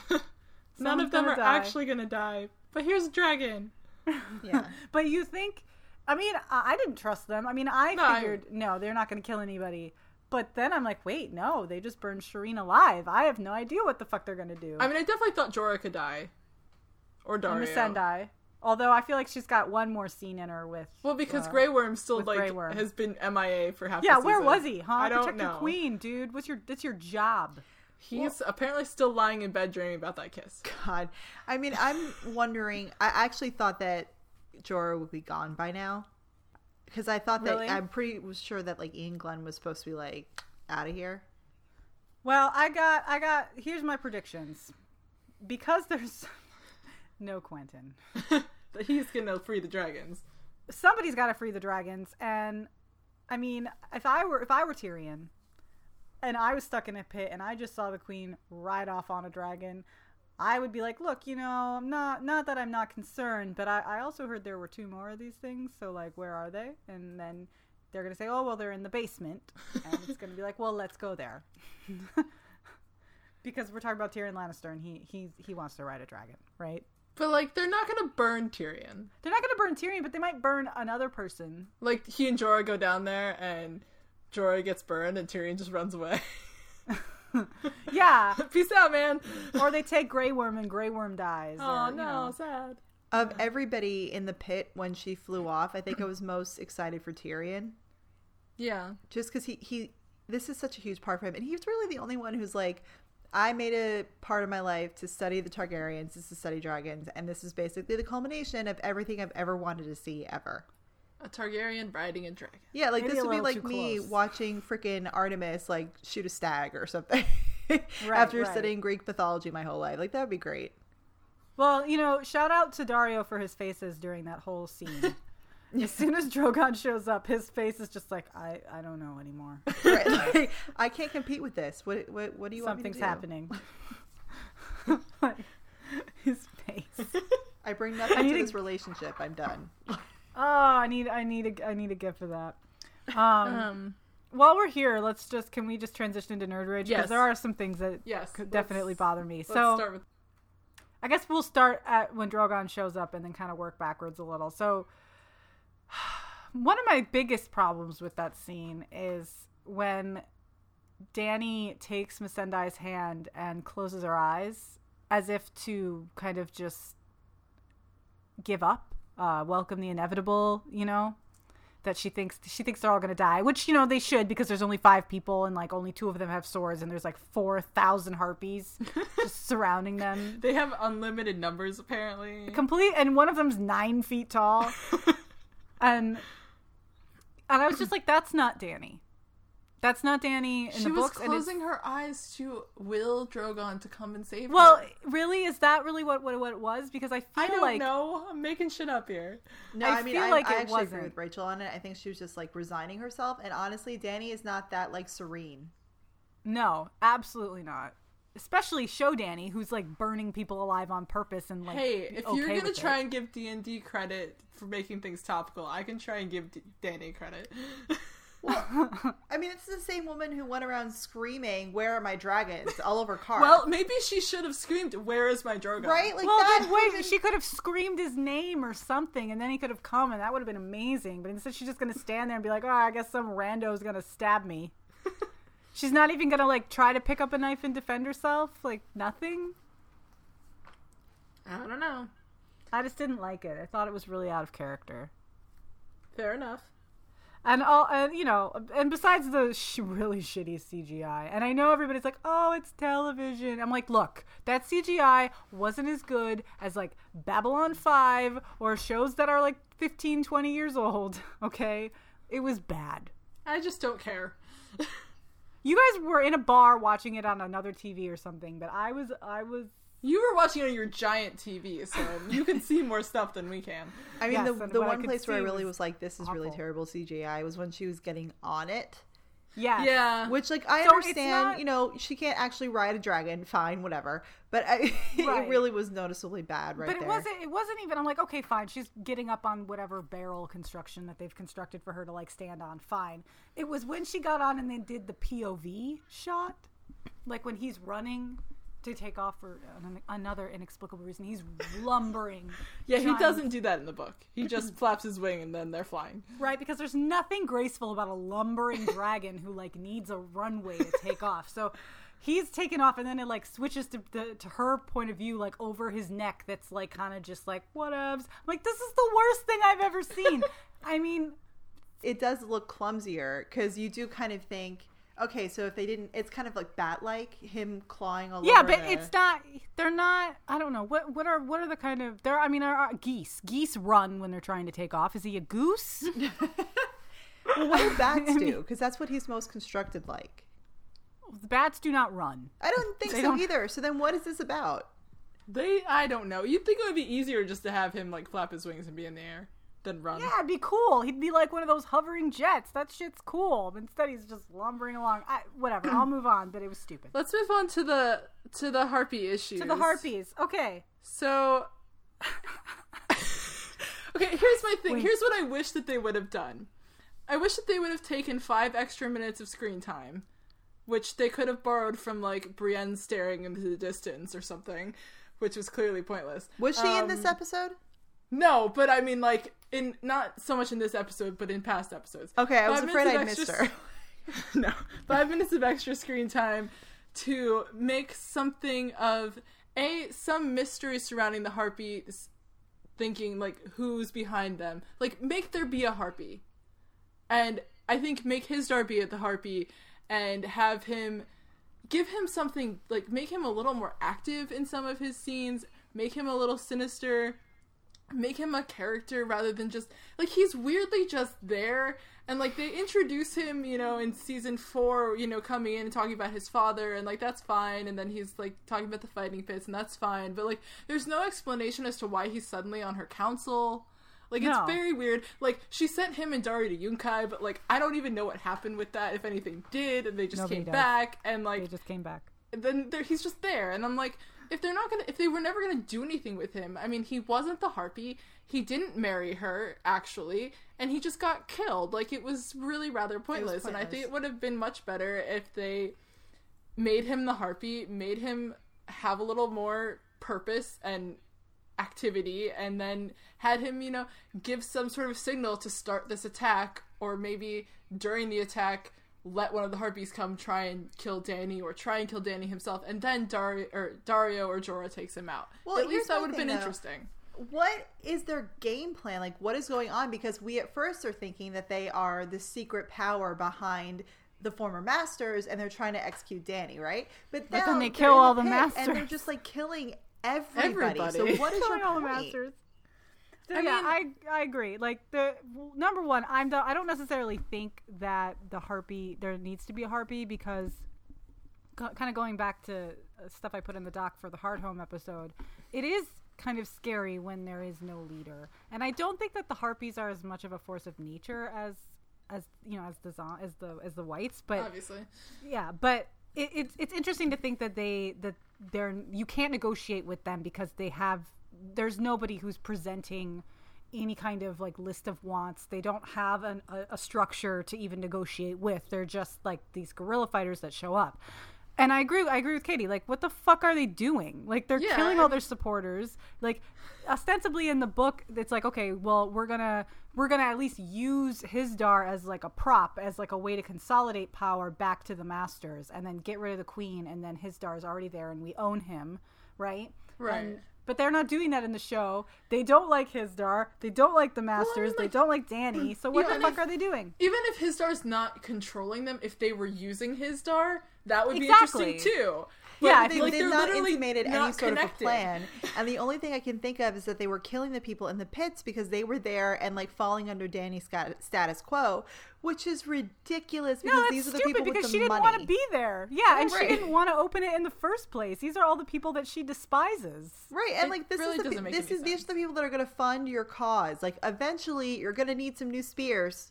None of them are
die.
actually gonna die. But here's a dragon.
Yeah.
But you think? I mean, I, I didn't trust them. I mean, I
No, I-
figured no, they're not going to kill anybody. But then I'm like, wait, no, they just burned Shireen alive. I have no idea what the fuck they're going to do.
I mean, I definitely thought Jorah could die, or
and
Daario.
Miss Sendai. Although I feel like she's got one more scene in her with.
Well, because
uh,
Grey Worm still
with
like
Grey Worm.
has been MIA for half.
Yeah,
the
where was he? Huh?
I don't
Protect
know.
your queen, dude. What's your? That's your job.
He's apparently still lying in bed dreaming about that kiss.
God. I mean, I'm wondering. I actually thought that Jorah would be gone by now. Because I thought that
Really?
I'm pretty was sure that like Iain Glen was supposed to be like out of here.
Well, I got, I got. Here's my predictions. Because there's no Quentyn,
That he's gonna free the dragons.
somebody's got to free the dragons, and I mean, if I were, if I were Tyrion, and I was stuck in a pit, and I just saw the queen ride off on a dragon. I would be like, look, you know, I'm not not that I'm not concerned, but I, I also heard there were two more of these things, so like where are they? And then they're gonna say, Oh well they're in the basement and it's gonna be like, Well, let's go there. because we're talking about Tyrion Lannister and he he he wants to ride a dragon, right?
But like, they're not gonna burn Tyrion.
They're not gonna burn Tyrion, but they might burn another person.
Like he and Jorah go down there, and Jorah gets burned, and Tyrion just runs away.
Yeah.
Peace out, man.
or they take Grey Worm and Grey Worm dies.
Oh
or,
no,
know.
sad.
Of everybody in the pit when she flew off, I think I was most excited for Tyrion.
Yeah.
Just because he, he, this is such a huge part for him. And he's really the only one who's like, I made a part of my life to study the Targaryens, is to study dragons. And this is basically the culmination of everything I've ever wanted to see ever.
A Targaryen riding a dragon.
Yeah, like
Maybe
this would be like me
close.
watching freaking Artemis like shoot a stag or something.
Right,
After
right.
studying Greek mythology my whole life. Like that would be great.
Well, you know, shout out to Daario for his faces during that whole scene. as soon as Drogon shows up, his face is just like, I, I don't know anymore.
Right. Like, I can't compete with this. What what what do you
Something's
want me to do?
happening. Like, his face.
I bring nothing
I need
to
to-
this relationship. I'm done.
Oh, I need I need a I need a gift for that. Um,
Um.
while we're here, let's just can we just transition to nerd rage because
Yes.
there are some things that
Yes.
could definitely bother me.
Let's
So
start with.
I guess we'll start at when Drogon shows up and then kind of work backwards a little. So one of my biggest problems with that scene is when Dany takes Missandei's hand and closes her eyes as if to kind of just give up, uh, welcome the inevitable, you know? That she thinks she thinks they're all gonna die, which you know they should because there's only five people and like only two of them have swords and there's like four thousand harpies just surrounding them
They have unlimited numbers apparently.
complete and one of them's nine feet tall and and i was just like that's not dany that's not dany in
she
the
was
books and it's-
closing her eyes to will Drogon to come and save
well
her.
Well, really is that really what, what what it was because i feel
I don't
like
know. I'm making shit up here.
No,
I
I, mean
feel
I,
like
I
it
actually agree
wasn't.
with Rachel on it. I think she was just like resigning herself. And honestly, Dany is not that like serene.
no absolutely not especially show dany who's like burning people alive on purpose and like
hey, if you're gonna try
it.
and give D and D credit for making things topical, I can try and give D- Dany credit.
I mean, it's the same woman who went around screaming, "Where are my dragons?" all over Qarth.
well, maybe she should have screamed, "Where is my dragon?"
right? Like
well,
that.
then wait,
woman-
she could have screamed his name or something, and then he could have come, and that would have been amazing. But instead, she's just gonna stand there and be like, "Oh, I guess some rando's gonna stab me." she's not even gonna like try to pick up a knife and defend herself. Like nothing.
I don't know.
I just didn't like it. I thought it was really out of character.
Fair enough.
And all, and you know, and besides the sh- really shitty CGI, and I know everybody's like, "Oh, it's television." I'm like, look, that CGI wasn't as good as like Babylon 5 or shows that are like 15, 20 years old. Okay, it was bad.
I just don't care.
You guys were in a bar watching it on another TV or something, but I was, I was.
You were watching on your giant TV, so you can see more stuff than we can.
I mean,
Yes,
the the one place where I really
was
was like, "This is really terrible CGI," was when she was getting on it,
Yeah.
Yeah.
Which, like, I
So
understand,
not-
you know, she can't actually ride a dragon. Fine, whatever. But I,
Right.
it really was noticeably bad right
but it
there.
wasn't. It wasn't even. I'm like, okay, fine. She's getting up on whatever barrel construction that they've constructed for her to like stand on. Fine. It was when she got on and they did the POV shot, like when he's running to take off for an, another inexplicable reason. He's lumbering.
Yeah, he doesn't do that in the book. He just flaps his wing and then they're flying.
Right, because there's nothing graceful about a lumbering dragon who like needs a runway to take off. So he's taken off, and then it like switches to the, to her point of view, like over his neck. That's like kind of just like whatevs. I'm like this is the worst thing I've ever seen. I mean,
it does look clumsier because you do kind of think, okay, so if they didn't, it's kind of like bat like him clawing all
yeah,
over.
but
the-
it's not. They're not. I don't know what what are what are the kind of there. I mean, are, are geese. Geese run when they're trying to take off. Is he a goose?
Well, what do bats do? Because that's what he's most constructed like.
Bats do not run.
I don't think
They
so
don't-
either. So then, what is this about?
They, I don't know. You'd think it would be easier just to have him like flap his wings and be in the air than run.
Yeah, it'd be cool. He'd be like one of those hovering jets. That shit's cool. But instead, he's just lumbering along. I, whatever. I'll move on. But it was stupid.
Let's move on to the to the harpy issues.
To the harpies. Okay.
So, okay, here's my thing.
Wait.
Here's what I wish that they would have done. I wish that they would have taken five extra minutes of screen time, which they could have borrowed from like Brienne staring into the distance or something, which was clearly pointless.
Was she in this
Um,
episode?
No, but I mean, like in not so much in this episode, but in past episodes.
Okay, I was
Five
afraid I missed her.
no, five minutes of extra screen time to make something of a some mystery surrounding the harpies. Thinking like who's behind them, like make there be a harpy, and I think make his Darby at the harpy, and have him give him something like make him a little more active in some of his scenes, make him a little sinister, make him a character rather than just like he's weirdly just there. And like they introduce him you know in season four you know coming in and talking about his father and like that's fine. And then he's like talking about the fighting pits and that's fine. But like there's no explanation as to why he's suddenly on her council. Like it's
No.
very weird. Like she sent him and Dari to Yunkai but like I don't even know what happened with that. If anything did and they just
Nobody
came
does.
back and like
They just came back.
then there, he's just there. And i'm like if they're not gonna if they were never gonna do anything with him i mean he wasn't the harpy. He didn't marry her actually and he just got killed. Like it was really rather pointless, and i think it would have been much better if they made him the harpy made him have a little more purpose and activity and then had him you know give some sort of signal to start this attack or maybe during the attack let one of the harpies come try and kill Dany or try and kill Dany himself and then Daario or Daario or Jorah takes him out.
Well,
At least that would have been
though.
interesting.
What is their game plan? Like, what is going on? Because we at first are thinking that they are the secret power behind the former masters, and they're trying to execute Dany, right? But,
But
now
then they kill all the
masters, and they're just like killing everybody.
Everybody.
So what is your
Killing all the
point?
Masters.
I
yeah,
mean-
I I agree. Like the number one, I'm the, I don't necessarily think that the harpy there needs to be a harpy because kind of going back to uh, stuff I put in the doc for the hard home episode, it is kind of scary when there is no leader, and I don't think that the harpies are as much of a force of nature as as you know as the as the as the whites, but
Obviously.
yeah, but it, it's it's interesting to think that they that they're you can't negotiate with them because they have there's nobody who's presenting any kind of like list of wants. They don't have an, a, a structure to even negotiate with. They're just like these guerrilla fighters that show up. And I agree. I agree with Katie. Like, what the fuck are they doing? Like, they're
Yeah,
killing all their supporters. Like, ostensibly in the book, it's like, okay, well, we're gonna we're gonna at least use Hizdahr as like a prop, as like a way to consolidate power back to the masters, and then get rid of the queen, and then Hizdahr is already there, and we own him, right?
Right.
And- but they're not doing that in the show. They don't like Hizdahr. They don't like the masters. they
like-
don't like Dany. So what the fuck
if-
are they doing?
Even if Hizdahr's not controlling them, if they were using Hizdahr, that would be interesting too.
Yeah,
they
if-
did
they're
not
literally
intimated any sort
connected.
of a plan. And the only thing I can think of is that they were killing the people in the pits because they were there and like falling under Dany's status quo, which is ridiculous because
No, that's
these are the
stupid
people with
because
the
she didn't
money.
want to be there. Yeah, and
Right.
she didn't want to open it in the first place. These are all the people that she despises.
Right, and
It
like this
really
is the,
doesn't
pe-
make
this
any
is these are the people that are going to fund your cause. Like eventually, you're going to need some new spears.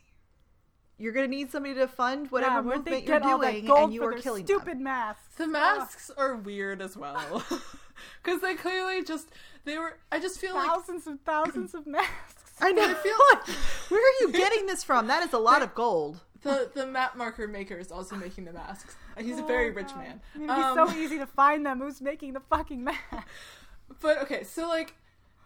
You're gonna need somebody to fund whatever
yeah, where'd they
movement you're
all
doing,
gold
and you
for
are
their
killing
stupid
them.
masks?
The masks are weird as well. Because they clearly just, they were, I just feel like,
thousands and thousands of masks.
I know.
I feel like
Where are you getting this from? That is a lot of gold.
the, the map marker maker is also making the masks. He's a very rich man.
I mean, it'd be
Um,
so easy to find them. Who's making the fucking mask?
But okay, so like,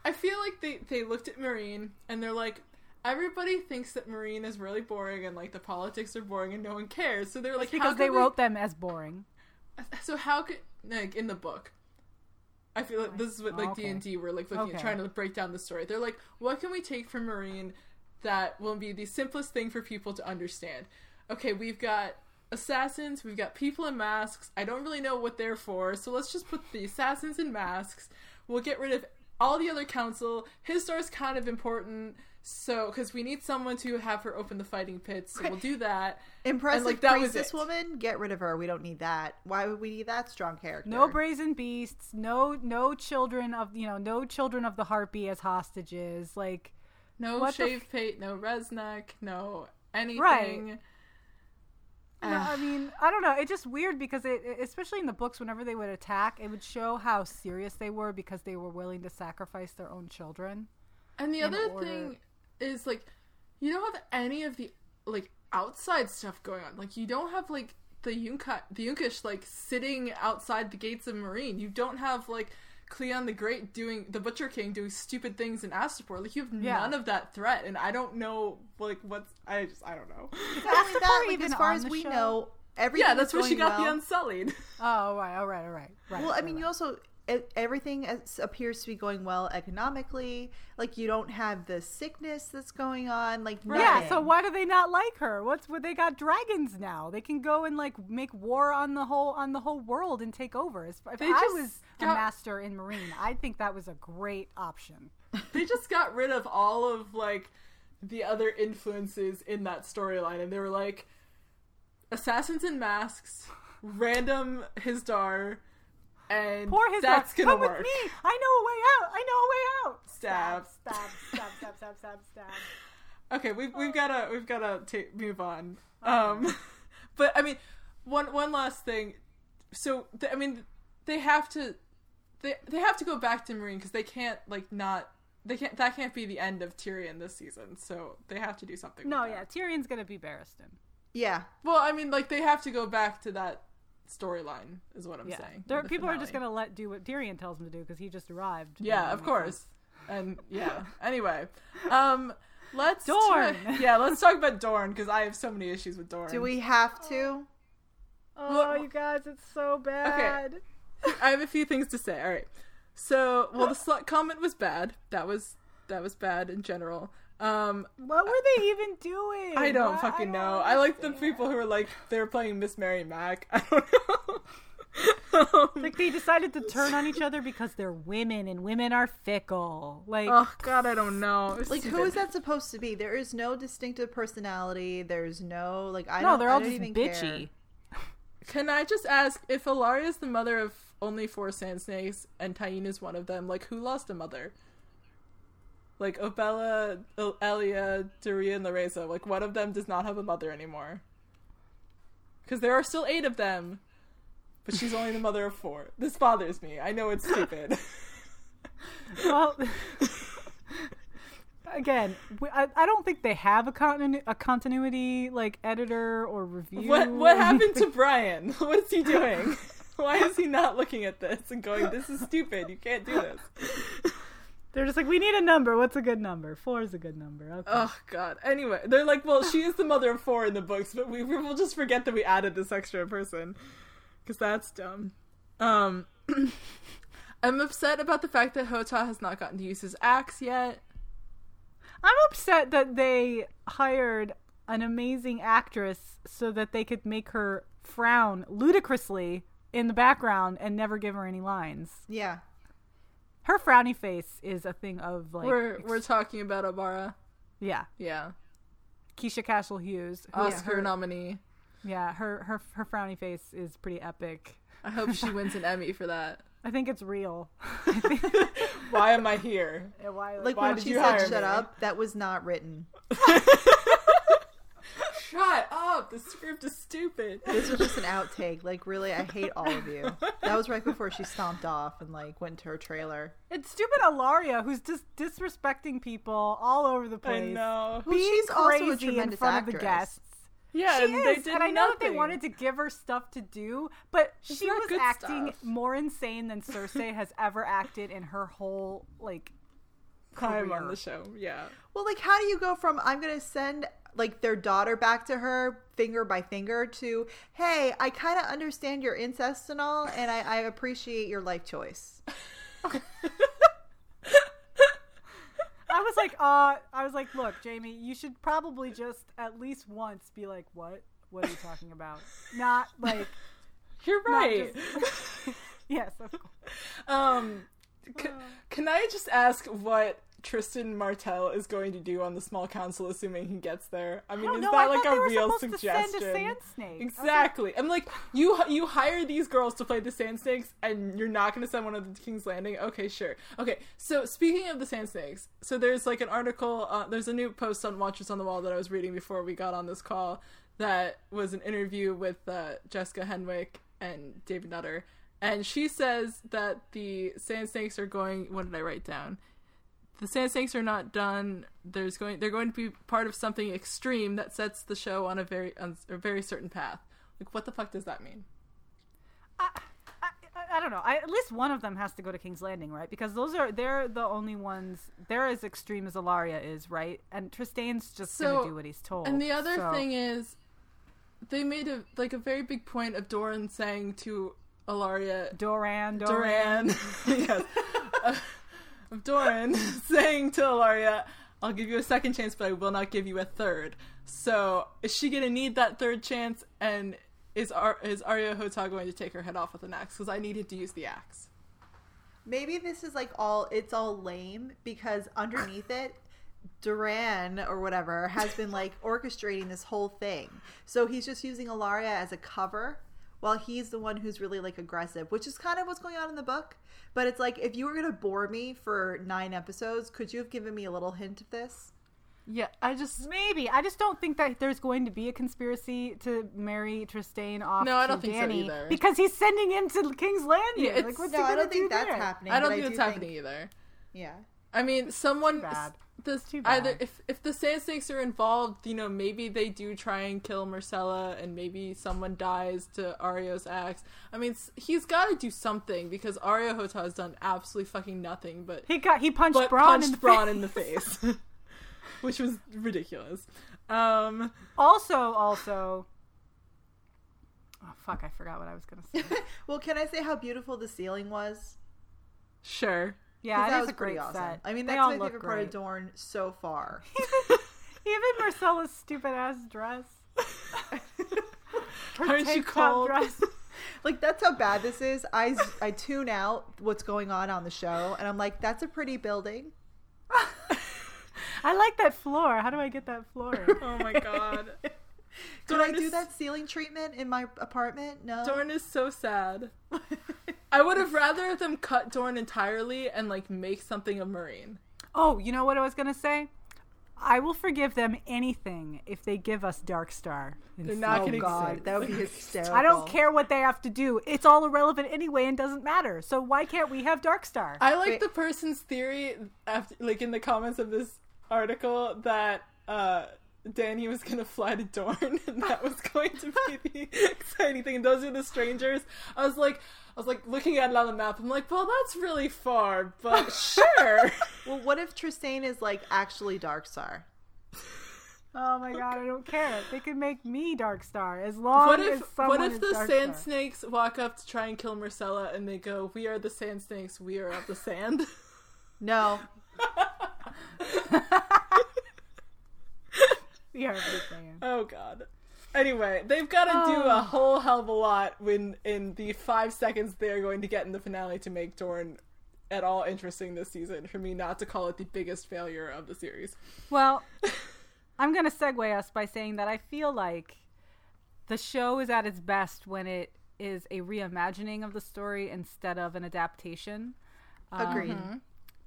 I feel like they they looked at Meereen and they're like, everybody thinks that Meereen is really boring and like the politics are boring and no one cares. So they're like,
Because they
could we-
wrote them as boring.
So how could like in the book? I feel like this is what like. D and D were like looking
Okay.
at trying to break down the story. They're like, what can we take from Meereen that will be the simplest thing for people to understand? Okay, we've got assassins, we've got people in masks. I don't really know what they're for, so let's just put the assassins in masks. We'll get rid of all the other council. His story's kind of important, so because we need someone to have her open the fighting pits, so we'll do that.
Impressive
like, that was
priestess
it.
woman. Get rid of her. We don't need that. Why would we need that strong character?
No brazen beasts. No, no children of you know, no children of the harpy as hostages. Like,
No
What the f-
shave pate, no Reznak, no anything.
Right. no,
Ah.
I mean, I don't know. It's just weird because it, it- especially in the books, whenever they would attack, it would show how serious they were because they were willing to sacrifice their own children.
And the other
order-
thing is like you don't have any of the like outside stuff going on. Like you don't have like the Yunka the Yunkish like sitting outside the gates of Meereen. You don't have like Cleon the Great doing the Butcher King doing stupid things in Astapor. Like you have
Yeah.
none of that threat, and I don't know like what's I just I don't know.
Not only that, like,
even
as far as we
show?
know, everything.
yeah, that's where she got
well.
the Unsullied.
Oh, all right, all right, all right, right.
Well, I mean,
right.
you also everything is, appears to be going well economically. Like you don't have the sickness that's going on. Like
Yeah, so why do they not like her? What's what they got dragons now? They can go and like make war on the whole on the whole world and take over. If if
They
I
just
was a master in Meereen, I think that was a great option.
they just got rid of all of like the other influences in that storyline and they were like assassins in masks random Hizdahr and
Poor his
that's
dog.
gonna
Come
work
with me. I know a way out. I know a way out.
Stab.
stab, stab, stab, stab, stab, stab.
okay we've, we've gotta we've gotta ta- move on um but i mean one one last thing so th- i mean they have to they they have to go back to meereen because they can't like not they can't that can't be the end of tyrion this season so they have to do something
No,
with
yeah. Tyrion's gonna be Barristan.
yeah,
Well, I mean, like they have to go back to that storyline, is what I'm
Yeah,
saying.
There-
the
people are just gonna let do what Tyrion tells them to do because he just arrived.
Yeah, of course, and yeah. Anyway, um, let's
Dorne.
try- yeah, let's talk about Dorne because I have so many issues with Dorne.
do we have to?
Oh,
Well-
you guys, it's so bad. Okay.
I have a few things to say. All right. So, well, the slut comment was bad. That was that was bad in general. Um,
What were they even doing?
I don't
Why-
fucking
don't
know. I like the people who are like they're playing Miss Mary Mac. I don't know.
Like they decided to turn on each other because they're women and women are fickle. Like
oh God, I don't know. It's
Like, who
stupid.
is that supposed to be? There is no distinctive personality. There's no like. I
no,
don't,
they're all
don't
just bitchy.
care.
Can I just ask if Ellaria is the mother of only four sand snakes and Tyene is one of them? Like, who lost a mother? Like Obella, Elia, Dorea, and Loreza. Like, one of them does not have a mother anymore. Because there are still eight of them, but she's only the mother of four. This bothers me. I know it's stupid.
Well, again, we- I, I don't think they have a continu- a continuity like editor or review.
what what happened to Bryan? What is he doing? Why is he not looking at this and going, "This is stupid. You can't do this."
They're just like, we need a number. What's a good number? Four is a good number. Okay.
Oh god. Anyway, they're like, well, she is the mother of four in the books, but we we will just forget that we added this extra person because that's dumb. Um, I'm upset about the fact that Hotah has not gotten to use his axe yet.
I'm upset that they hired an amazing actress so that they could make her frown ludicrously in the background and never give her any lines.
Yeah.
Her frowny face is a thing of like
we're
ex-
we're talking about Obara.
yeah,
Yeah,
Keisha Castle Hughes. who-
Oscar
her,
nominee.
Yeah, her her her frowny face is pretty epic.
I hope she wins an Emmy for that.
I think it's real.
Why am I here? Why?
Like
Why
when
did
she
you
said "shut
me?"
up," that was not written.
Shut The script is stupid.
This was just an outtake. Like, really, I hate all of you. That was right before she stomped off and like went to her trailer.
It's stupid Ellaria who's just disrespecting people all over the place.
I
place.
know.
Well,
Being
she's also a
crazy in
tremendous
front of the guests.
Yeah,
she
and
is,
they did
and I know that they wanted to give her stuff to do, but
It's
she was acting
stuff.
more insane than Cersei has ever acted in her whole like
time on the show. Yeah.
Well, like, how do you go from I'm gonna send like their daughter back to her finger by finger to hey, I kind of understand your incest and all, and I, I appreciate your life choice.
I was like, uh, I was like, look, Jaime, you should probably just at least once be like, what? What are you talking about? Not like,
You're right.
just- yes, of course.
Um, c- can I just ask what Trystane Martell is going to do on the small council, assuming he gets there? I mean,
don't
is
know,
that
I
like a real
supposed to send a
suggestion?
sand. I
Exactly. I'm like, you you hire these girls to play the Sand Snakes, and you're not going to send one of the King's Landing. Okay, sure. Okay, so speaking of the Sand Snakes, so there's like an article. Uh, there's a new post on Watchers on the Wall that I was reading before we got on this call. That was an interview with uh, Jessica Henwick and David Nutter, and she says that the Sand Snakes are going. What did I write down? The sand snakes are not done there's going they're going to be part of something extreme that sets the show on a very on a very certain path like what the fuck does that mean
I, I, I don't know. I, at least one of them has to go to King's Landing, right? Because those are they're the only ones. They're as extreme as Ellaria is, right? And Trystane's just
So-
gonna do what he's told.
and the other
so-
thing is they made a like a very big point of doran saying to ellaria
Doran, Doran,
Doran, yes, uh, of Doran saying to Ellaria, "I'll give you a second chance, but I will not give you a third. So is she gonna need that third chance? And is Ar- is Areo Hotah going to take her head off with an axe? Because I needed to use the axe.
Maybe this is like all it's all lame because underneath it, Doran or whatever has been like orchestrating this whole thing. So he's just using Ellaria as a cover while he's the one who's really like aggressive, which is kind of what's going on in the book. But it's like if you were gonna bore me for nine episodes, could you have given me a little hint of this?
Yeah, I just
Maybe I just don't think that there's going to be a conspiracy to marry Trystane off.
No, I don't think so either.
because he's sending him to King's Landing.
Yeah,
like, what's
No,
he
I
gonna
don't think
do
that's
there?
happening.
I don't
but
think
do
it's happening either.
Yeah.
I mean, someone
bad.
this
too
either if if the sand snakes are involved, you know, maybe they do try and kill Myrcella, and maybe someone dies to Areo's axe. I mean, he's got to do something because Areo Hotah has done absolutely fucking nothing, but
He got he punched
but
Bronn
punched
in the
Bronn
face.
in the face, which was ridiculous. Um,
Also, also. Oh fuck! I forgot what I was gonna say.
Well, can I say how beautiful the ceiling was?
sure.
Yeah,
'Cause
it
that
is
was
a great
pretty awesome.
set.
I mean,
They
that's
all
my
look
favorite part of. Dorne so far.
Even Myrcella's stupid ass dress. Her
Aren't you
tank
cold?
dress.
Like that's how bad this is. I I tune out what's going on on the show, and I'm like, that's a pretty building.
I like that floor. How do I get that floor?
Oh my god.
Could I do
is-
that ceiling treatment in my apartment? No.
Dorne is so sad. I would have rather them cut Dorne entirely and like make something of Meereen.
oh, you know what I was gonna say? I will forgive them anything if they give us Dark Star.
They're not
oh
gonna
God, that would be hysterical.
I don't care what they have to do. It's all irrelevant anyway and doesn't matter. So why can't we have Dark Star?
I like
Wait.
the person's theory after like in the comments of this article that uh Dany was gonna fly to Dorne and that was going to be the exciting thing. And those are the strangers. I was like I was like looking at it on the map. I'm like, well, that's really far, but sure.
Well, what if Trystane is like actually Darkstar?
oh my god, I don't care. They can make me Dark Star as long
what
as
if
someone
what if
is
the
Dark
sand
Star.
snakes walk up to try and kill Myrcella and they go, "We are the sand snakes. We are of the sand."
No.
Yeah, everything.
Oh god. Anyway, they've got to do a whole hell of a lot when in the five seconds they're going to get in the finale to make Dorne at all interesting this season for me not to call it the biggest failure of the series.
Well, I'm going to segue us by saying that I feel like the show is at its best when it is a reimagining of the story instead of an adaptation.
Agreed.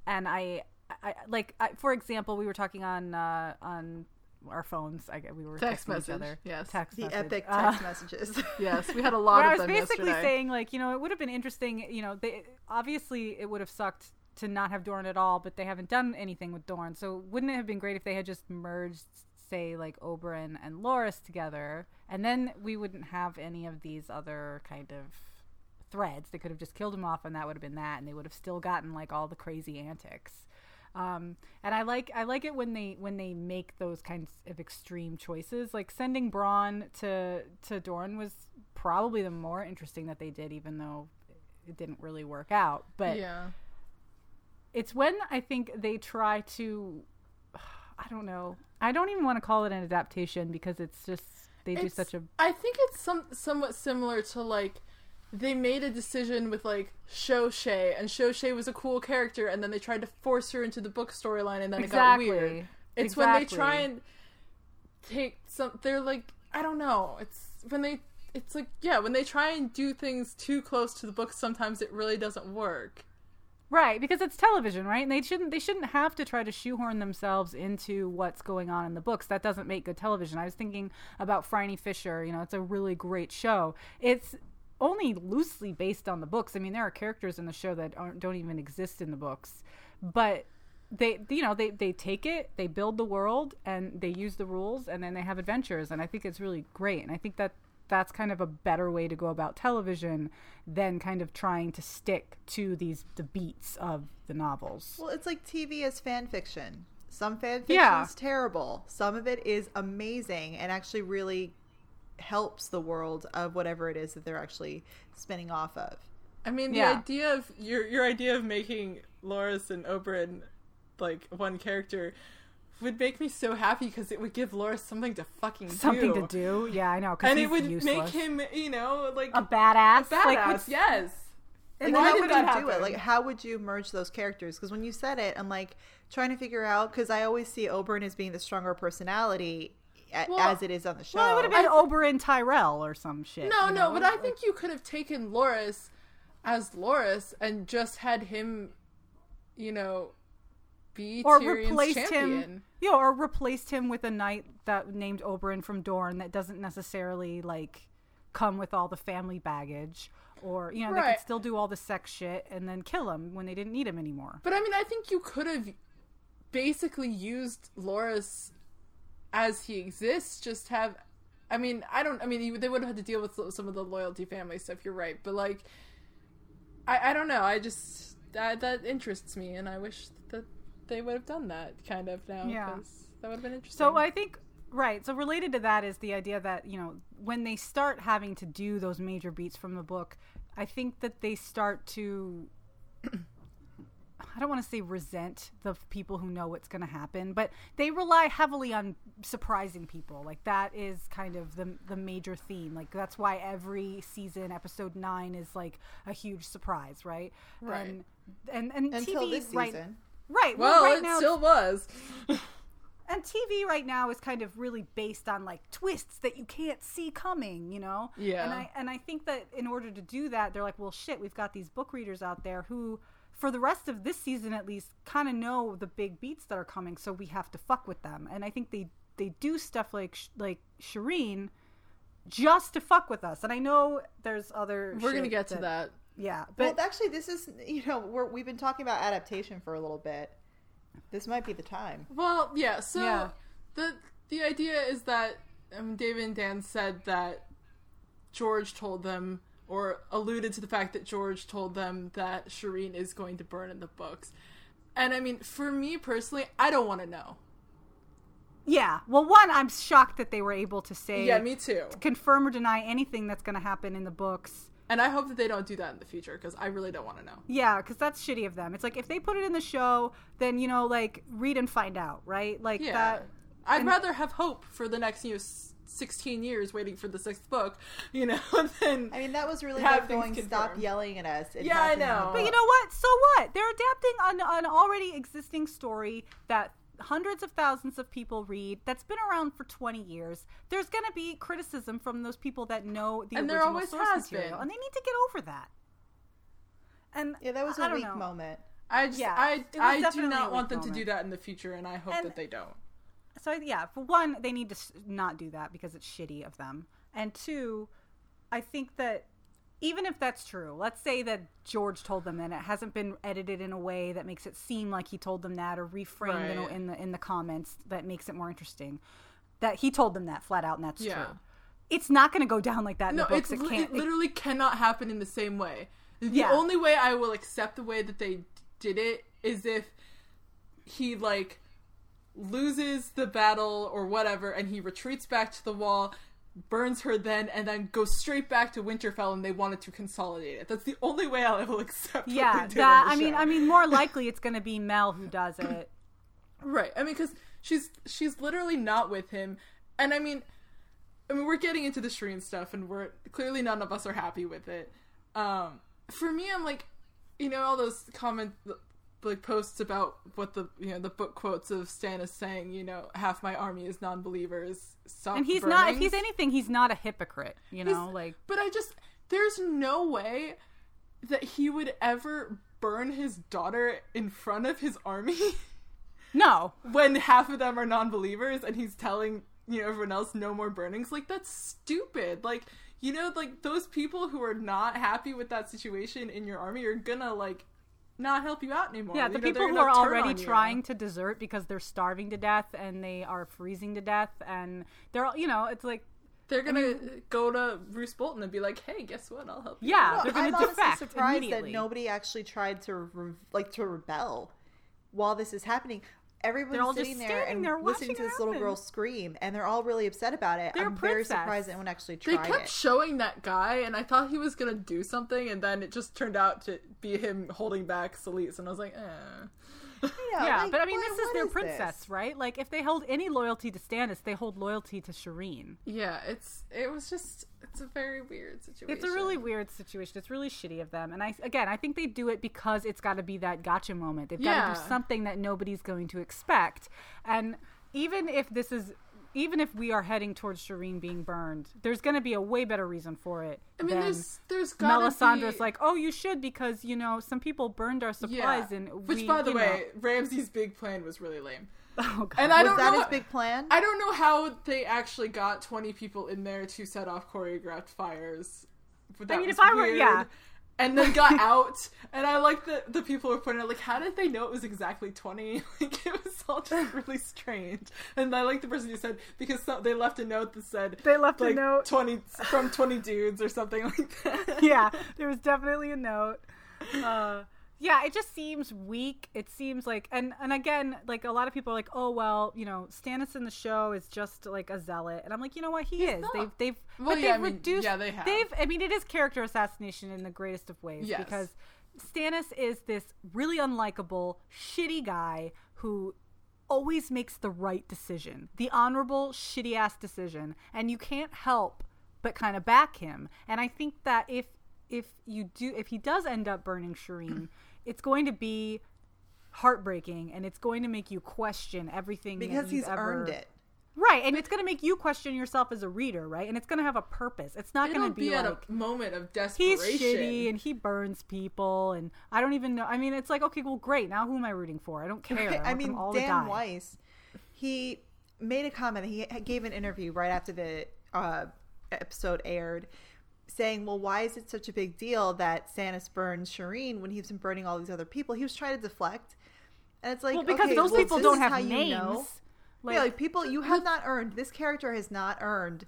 and I, I like I, for example, we were talking on uh, on our phones. I we were
Text
texting
message,
each other.
yes.
text
The
message.
epic
Uh,
text messages.
Yes, we had a lot
where I was
them
basically
yesterday.
saying like you know it would have been interesting you know they obviously it would have sucked to not have Dorne at all but they haven't done anything with Dorne so wouldn't it have been great if they had just merged say like Oberyn and Loras together and then we wouldn't have any of these other kind of threads they could have just killed him off and that would have been that and they would have still gotten like all the crazy antics um, and I like I like it when they when they make those kinds of extreme choices. Like sending Bronn to to Dorne was probably the more interesting that they did, even though it didn't really work out. But
yeah.
it's when I think they try to I don't know. I don't even want to call it an adaptation because it's just they do such a
I think it's some somewhat similar to like they made a decision with like Shoshay, and Shoshay was a cool character, and then they tried to force her into the book storyline, and then
exactly.
it got weird. It's when they try and take some. They're like, I don't know. It's when they. It's like yeah, when they try and do things too close to the book, sometimes it really doesn't work.
Right, because it's television, right? And they shouldn't they shouldn't have to try to shoehorn themselves into what's going on in the books. That doesn't make good television. I was thinking about Phryne Fisher, you know, it's a really great show. It's only loosely based on the books. I mean, there are characters in the show that aren't, don't even exist in the books. But they you know, they they take it, they build the world and they use the rules and then they have adventures and I think it's really great. And I think that that's kind of a better way to go about television than kind of trying to stick to these the beats of the novels.
Well, it's like TV is fan fiction. Some fan fiction
Yeah.
is terrible. Some of it is amazing and actually really helps the world of whatever it is that they're actually spinning off of.
I mean, the
Yeah.
idea of your your idea of making Loras and Oberyn like one character would make me so happy because it would give Loras something to fucking
Something
do.
to do, yeah, I know, because
and
he's
it would
useless.
make him, you know, like
a badass.
badass.
Like, what's-
yes.
And
Why
how
did
would
that
you do it? Like, how would you merge those characters? Because when you said it, I'm like trying to figure out because I always see Oberyn as being the stronger personality a-
Well-
as it is on the show.
well, it would have been Oberyn Tyrell or some shit.
No,
you
no, but I think you could have taken Loras as Loras and just had him, you know, be
or
Tyrion's
replaced
champion.
him, you know, or replaced him with a knight that named Oberyn from Dorne that doesn't necessarily like come with all the family baggage, or you know, they could still do all the sex shit and then kill him when they didn't need him anymore.
But I mean, I think you could have basically used Loras as he exists. Just have, I mean, I don't. I mean, they would have had to deal with some of the loyalty family stuff. You're right, but like, I I don't know. I just that that interests me, and I wish that they would have done that kind of now.
Yeah.
that would have been interesting.
So I think right. So related to that is the idea that you know when they start having to do those major beats from the book, I think that they start to. I don't want to say resent the people who know what's going to happen, but they rely heavily on surprising people. Like that is kind of the the major theme. Like that's why every season, episode nine is like a huge surprise, right?
Right.
And and, and
until
TV
this
right,
season.
right? Well,
well,
right
it
now
still was.
and TV right now is kind of really based on like twists that you can't see coming, you know.
Yeah.
And I and I think that in order to do that, they're like, well, shit, we've got these book readers out there who, for the rest of this season at least, kind of know the big beats that are coming, so we have to fuck with them. And I think they they do stuff like sh- like Shireen just to fuck with us. And I know there's other.
We're gonna
shit
get to that.
Yeah,
Well,
but
actually, this is you know we're, we've been talking about adaptation for a little bit. This might be the time.
Well, yeah. So
Yeah.
the the idea is that um, David and Dan said that George told them, or alluded to the fact that George told them that Shireen is going to burn in the books. And I mean, for me personally, I don't want to know.
yeah. Well, one, I'm shocked that they were able to say
Yeah, me too.
confirm or deny anything that's going to happen in the books.
And I hope that they don't do that in the future because I really don't want to know.
Yeah, because that's shitty of them. It's like if they put it in the show, then you know, like read and find out, right? Like
Yeah.
that.
I'd rather have hope for the next, you know, s- 16 years waiting for the sixth book, you know, than.
I mean, that was really
Have
them
things
going, stop yelling at us. and
Yeah, I know.
But you know what? So what? They're adapting an, an already existing story that hundreds of thousands of people read. That's been around for twenty years. There's going to be criticism from those people that know the
And
original
always
source
has
material,
been.
and they need to get over that. And
Yeah, that was
I
a
don't
weak
know.
moment.
I just,
Yeah,
I, I do not
weak
want them to do that in the future, and I hope
And-
that they don't.
So yeah, for one, they need to not do that because it's shitty of them. And two, I think that even if that's true, let's say that George told them and it hasn't been edited in a way that makes it seem like he told them that or reframed in,
Right.
in the in the comments that makes it more interesting. That he told them that flat out and that's
Yeah.
true. It's not going to go down like that in
No,
the books. It can't.
it literally cannot happen in the same way. The
Yeah.
only way I will accept the way that they did it is if he like loses the battle or whatever and he retreats back to the wall burns her then and then goes straight back to Winterfell and they wanted to consolidate it. That's the only way I will accept
yeah, that I mean. I mean, more likely it's going to be Mel who does it.
Right. I mean, because she's she's literally not with him, and I mean, I mean, we're getting into the Shireen stuff, and we're clearly none of us are happy with it. Um, for me, I'm like, you know, all those comment like posts about what the you know the book quotes of Stannis saying, you know, half my army is non-believers. Stop
And he's not. If he's anything, he's not a hypocrite. You know,
He's-
like
But I just there's no way that he would ever burn his daughter in front of his army.
no.
when half of them are non-believers and he's telling you know everyone else no more burnings like that's stupid like you know like those people who are not happy with that situation in your army are gonna like not help you out anymore.
Yeah,
You
the
know,
people who are already trying to desert because they're starving to death and they are freezing to death and they're all, you know, it's like
they're gonna go to Roose Bolton and be like hey guess what? I'll help you
yeah,
No,
they're going
I'm
to
honestly
defect
surprised that nobody actually tried to re- like to rebel while this is happening. Everyone's
They're all just
sitting there and
there
listening to this little girl scream, and they're all really upset about it.
They're
I'm very surprised anyone actually tried.
they kept
it.
showing that guy and I thought he was gonna do something and then it just turned out to be him holding back Selyse and I was like eh
yeah,
like,
but I mean,
what-
this is their
this?
princess, right? Like, if they hold any loyalty to Stannis, they hold loyalty to Shireen.
yeah it's it was just it's a very weird situation
It's a really weird situation. It's really shitty of them. And I again, I think they do it because it's got to be that gotcha moment. They've got to
Yeah.
do something that nobody's going to expect. And even if this is even if we are heading towards Shireen being burned, there's going to be a way better reason for it.
I mean,
than
there's there's
Melisandre's
be,
like, "Oh, you should because, you know, some people burned our supplies and
which
we,
by the
you
way, Ramsay's big plan was really lame.
oh god.
And I
Was
don't
that
know
his big plan?
I don't know how they actually got 20 people in there to set off choreographed fires. But that
mean,
was
if I were-
weird.
yeah.
And then got out, and I like that the people were pointing out, like, how did they know it was exactly 20? Like, it was all just really strange. And I like the person who said, because some, they left a note that said,
They left a note.
20, from 20 dudes or something like that.
yeah, there was definitely a note. Uh, yeah, it just seems weak. It seems like, and and again, like a lot of people are like, oh well, you know, Stannis in the show is just like a zealot, and I'm like, you know what, he is.
not.
They've they've
Well,
but
yeah,
they've
I mean,
reduced.
yeah, they have.
They've. I mean, it is character assassination in the greatest of ways
Yes.
because Stannis is this really unlikable, shitty guy who always makes the right decision, the honorable, shitty ass decision, and you can't help but kind of back him. And I think that if if you do, if he does end up burning Shireen, it's going to be heartbreaking, and it's going to make you question everything
because
you've
he's
ever-
earned it.
right? And it's going to make you question yourself as a reader, right? And it's going to have a purpose. It's not going to
be,
be,
at
like
a moment of desperation.
he's shitty and he burns people and I don't even know. I mean, it's like okay, well, great. Now who am I rooting for? I don't care. I,
I mean,
all
Dan. Weiss, he made a comment. He gave an interview right after the uh, episode aired, saying, "Well, why is it such a big deal that Stannis burns Shireen when he's been burning all these other people?" He was trying to deflect, and it's like,
Well, because
okay,
those
well,
people don't have
how you
names.
know.
Like,
yeah, like people you have not earned. This character has not earned,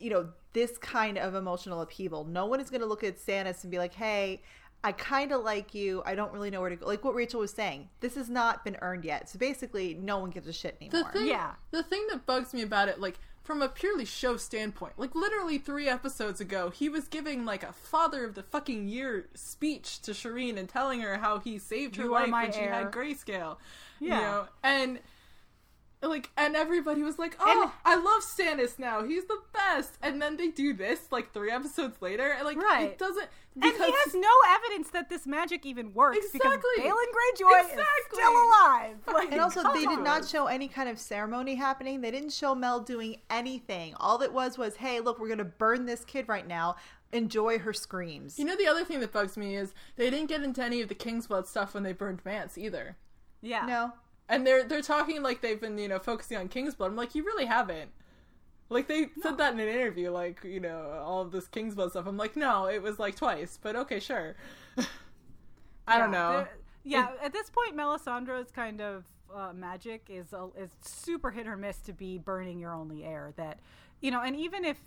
you know, this kind of emotional upheaval. No one is going to look at Stannis and be like, "Hey, I kind of like you. I don't really know where to go." Like what Rachel was saying, this has not been earned yet. So basically, no one gives a shit
The
anymore.
thing,
Yeah.
The thing that bugs me about it, like from a purely show standpoint, like literally three episodes ago, he was giving like a father of the fucking year speech to Shireen and telling her how he saved her
You
life when she had grayscale. You
Yeah.
know, and like, and everybody was like, "Oh,
And-
I love Stannis now. He's the best." And then they do this like three episodes later, and like
Right.
it doesn't.
And he has no evidence that this magic even works
Exactly.
because Balon Greyjoy is still alive. Like,
And also,
come
they did not show any kind of ceremony happening. They didn't show Mel doing anything. All it was was, "Hey, look, we're going to burn this kid right now. Enjoy her screams."
You know, the other thing that bugs me is they didn't get into any of the Kingsblood stuff when they burned Mance either.
Yeah.
no,
And they're they're talking like they've been you know focusing on Kingsblood. I'm like, you really haven't. Like they said that in an interview, like you know all of this Kingsblood stuff. I'm like, no, it was like twice, but okay, sure. I don't know.
Yeah, at this point, Melisandre's kind of uh, magic is a, is super hit or miss to be burning your only heir. That you know, and even if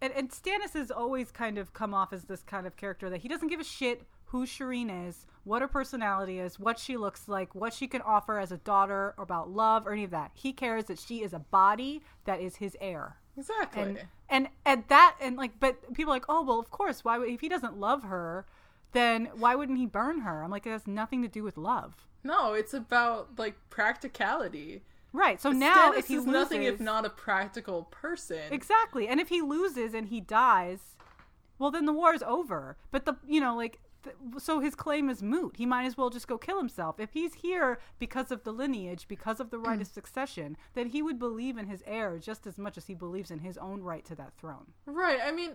and, and Stannis has always kind of come off as this kind of character that he doesn't give a shit who Shireen is, what her personality is, what she looks like, what she can offer as a daughter, or about love, or any of that. He cares that she is a body that is his heir.
Exactly.
And and and that and like, but people are like, oh well, of course. Why would if he doesn't love her, then why wouldn't he burn her? I'm like, it has nothing to do with love.
no, it's about like practicality.
Right. So now
Stannis
if he loses,
nothing if not a practical person.
exactly, and if he loses and he dies, well then the war is over. But the you know like. So his claim is moot. He might as well just go kill himself. If he's here because of the lineage, because of the right of mm. succession, then he would believe in his heir just as much as he believes in his own right to that throne.
Right. I mean,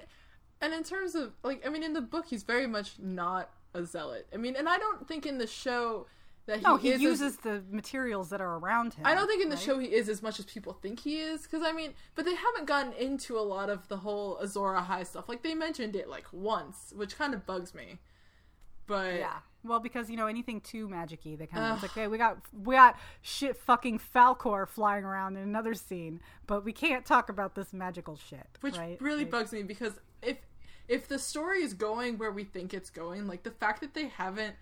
and in terms of like, I mean, in the book, he's very much not a zealot. I mean, and I don't think in the show that he
No, he
is as-
uses the materials that are around him.
I don't think in the
right?
show he is as much as people think he is. Because I mean, but they haven't gotten into a lot of the whole Azor Ahai stuff. Like they mentioned it like once, which kind of bugs me. But
Yeah. Well, because you know anything too magicy, they kind of it's like, hey, we got we got shit fucking Falkor flying around in another scene, but we can't talk about this magical shit,
which
right?
really
Like,
bugs me because if if the story is going where we think it's going, like the fact that they haven't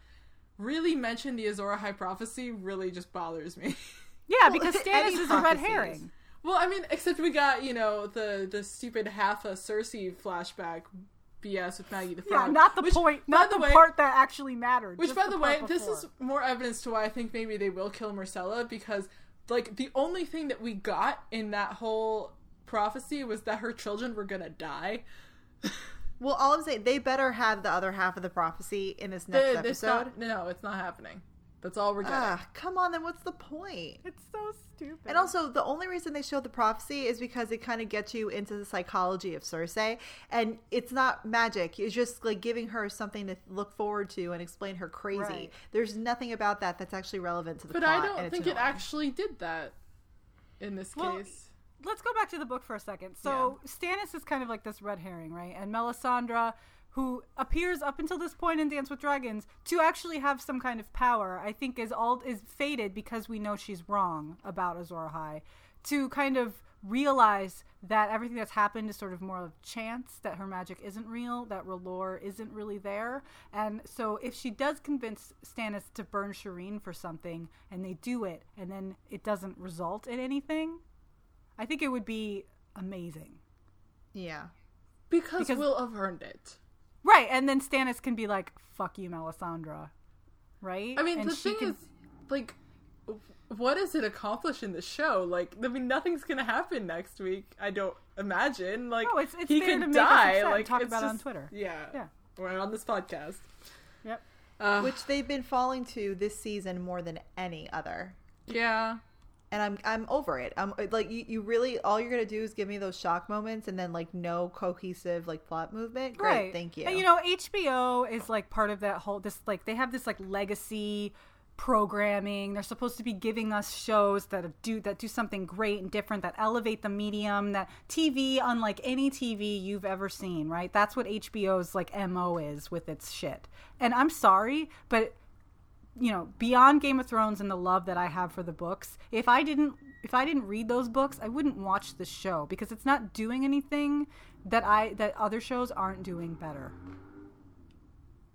really mentioned the Azor Ahai prophecy really just bothers me.
Yeah, because
any
Stannis is a red herring.
well, I mean, except we got you know the the stupid half a Cersei flashback BS with Maggie the
Yeah, not the
which,
point, not the,
way,
part that actually mattered.
Which,
just
by the, way,
part
this is more evidence to why I think maybe they will kill Myrcella because, like, the only thing that we got in that whole prophecy was that her children were gonna die.
Well, all I'm saying, they better have the other half of the prophecy in this next
They-
episode.
not- no, it's not happening. That's all we're getting.
Ah, come on, then what's the point?
It's so stupid.
And also, the only reason they show the prophecy is because it kind of gets you into the psychology of Cersei, and it's not magic. It's just like giving her something to look forward to and explain her crazy.
Right.
There's nothing about that that's actually relevant to the
but
plot.
I don't
it's
think it actually did that in this
Well,
case.
let's go back to the book for a second. So Stannis is kind of like this red herring, right? And Melisandre, who appears up until this point in Dance with Dragons to actually have some kind of power, I think is all is fated because we know she's wrong about Azor Ahai. To kind of realize that everything that's happened is sort of more of chance, that her magic isn't real, that R'hllor isn't really there. And so if she does convince Stannis to burn Shireen for something and they do it and then it doesn't result in anything, I think it would be amazing.
Yeah.
Because,
because-
we'll have earned it.
Right, and then Stannis can be like, "Fuck you, Melisandre," right?
I mean,
and
the thing
can-
is, like, what does it accomplish in the show? Like, I mean, nothing's gonna happen next week. I don't imagine. Like,
No, it's- it's
he
there
could
to make us
die. like,
talk
it's
about it on Twitter.
Yeah,
Yeah.
Or on this podcast.
yep.
Uh,
Which they've been falling to this season more than any other.
yeah.
And I'm I'm over it. I'm uh, like you, you really all you're gonna do is give me those shock moments and then like no cohesive like plot movement. Great,
Right.
thank you.
And you know, HBO is like part of that whole this like they have this like legacy programming. They're supposed to be giving us shows that do that do something great and different that elevate the medium, that TV unlike any TV you've ever seen, right? That's what HBO's like MO is with its shit. And I'm sorry, but you know, beyond Game of Thrones and the love that I have for the books, if I didn't if I didn't read those books, I wouldn't watch the show because it's not doing anything that I that other shows aren't doing better.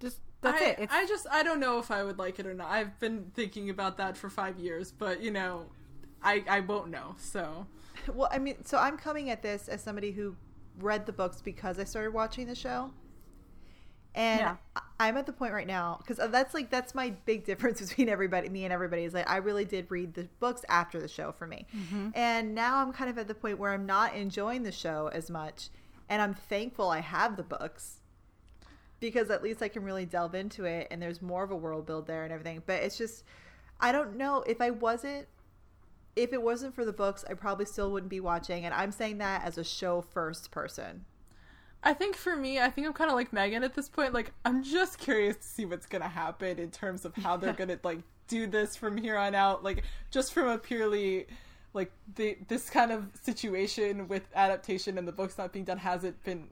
Just that's
I,
it. It's,
I just I don't know if I would like it or not. I've been thinking about that for five years, but you know, I I won't know. So
Well, I mean, so I'm coming at this as somebody who read the books because I started watching the show. And
Yeah.
I'm at the point right now because uh, that's like that's my big difference between everybody, me and everybody is like I really did read the books after the show for me, mm-hmm. and now I'm kind of at the point where I'm not enjoying the show as much, and I'm thankful I have the books because at least I can really delve into it, and there's more of a world build there and everything. But it's just I don't know if I wasn't if it wasn't for the books, I probably still wouldn't be watching. And I'm saying that as a show first person.
I think for me, I think I'm kind of like Megan at this point. Like I'm just curious to see what's gonna happen in terms of how they're gonna like do this from here on out, like just from a purely like the this kind of situation with adaptation and the books not being done hasn't been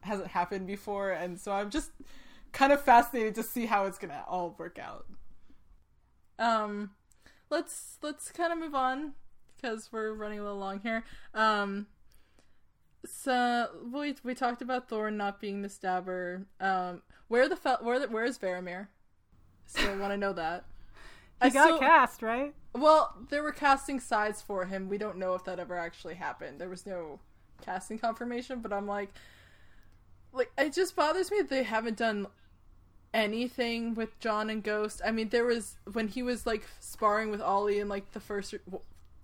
hasn't happened before, and so I'm just kind of fascinated to see how it's gonna all work out. Um, let's let's kind of move on because we're running a little long here. Um, so we we talked about Thorne not being the stabber. Um, where the fel- where the, where is Varamir? Still want to know that.
He
I
got
still-
cast, right?
Well, they were casting sides for him. We don't know if that ever actually happened. There was no casting confirmation, but I'm like, like it just bothers me that they haven't done anything with Jon and Ghost. I mean, there was when he was like sparring with Ollie in like the first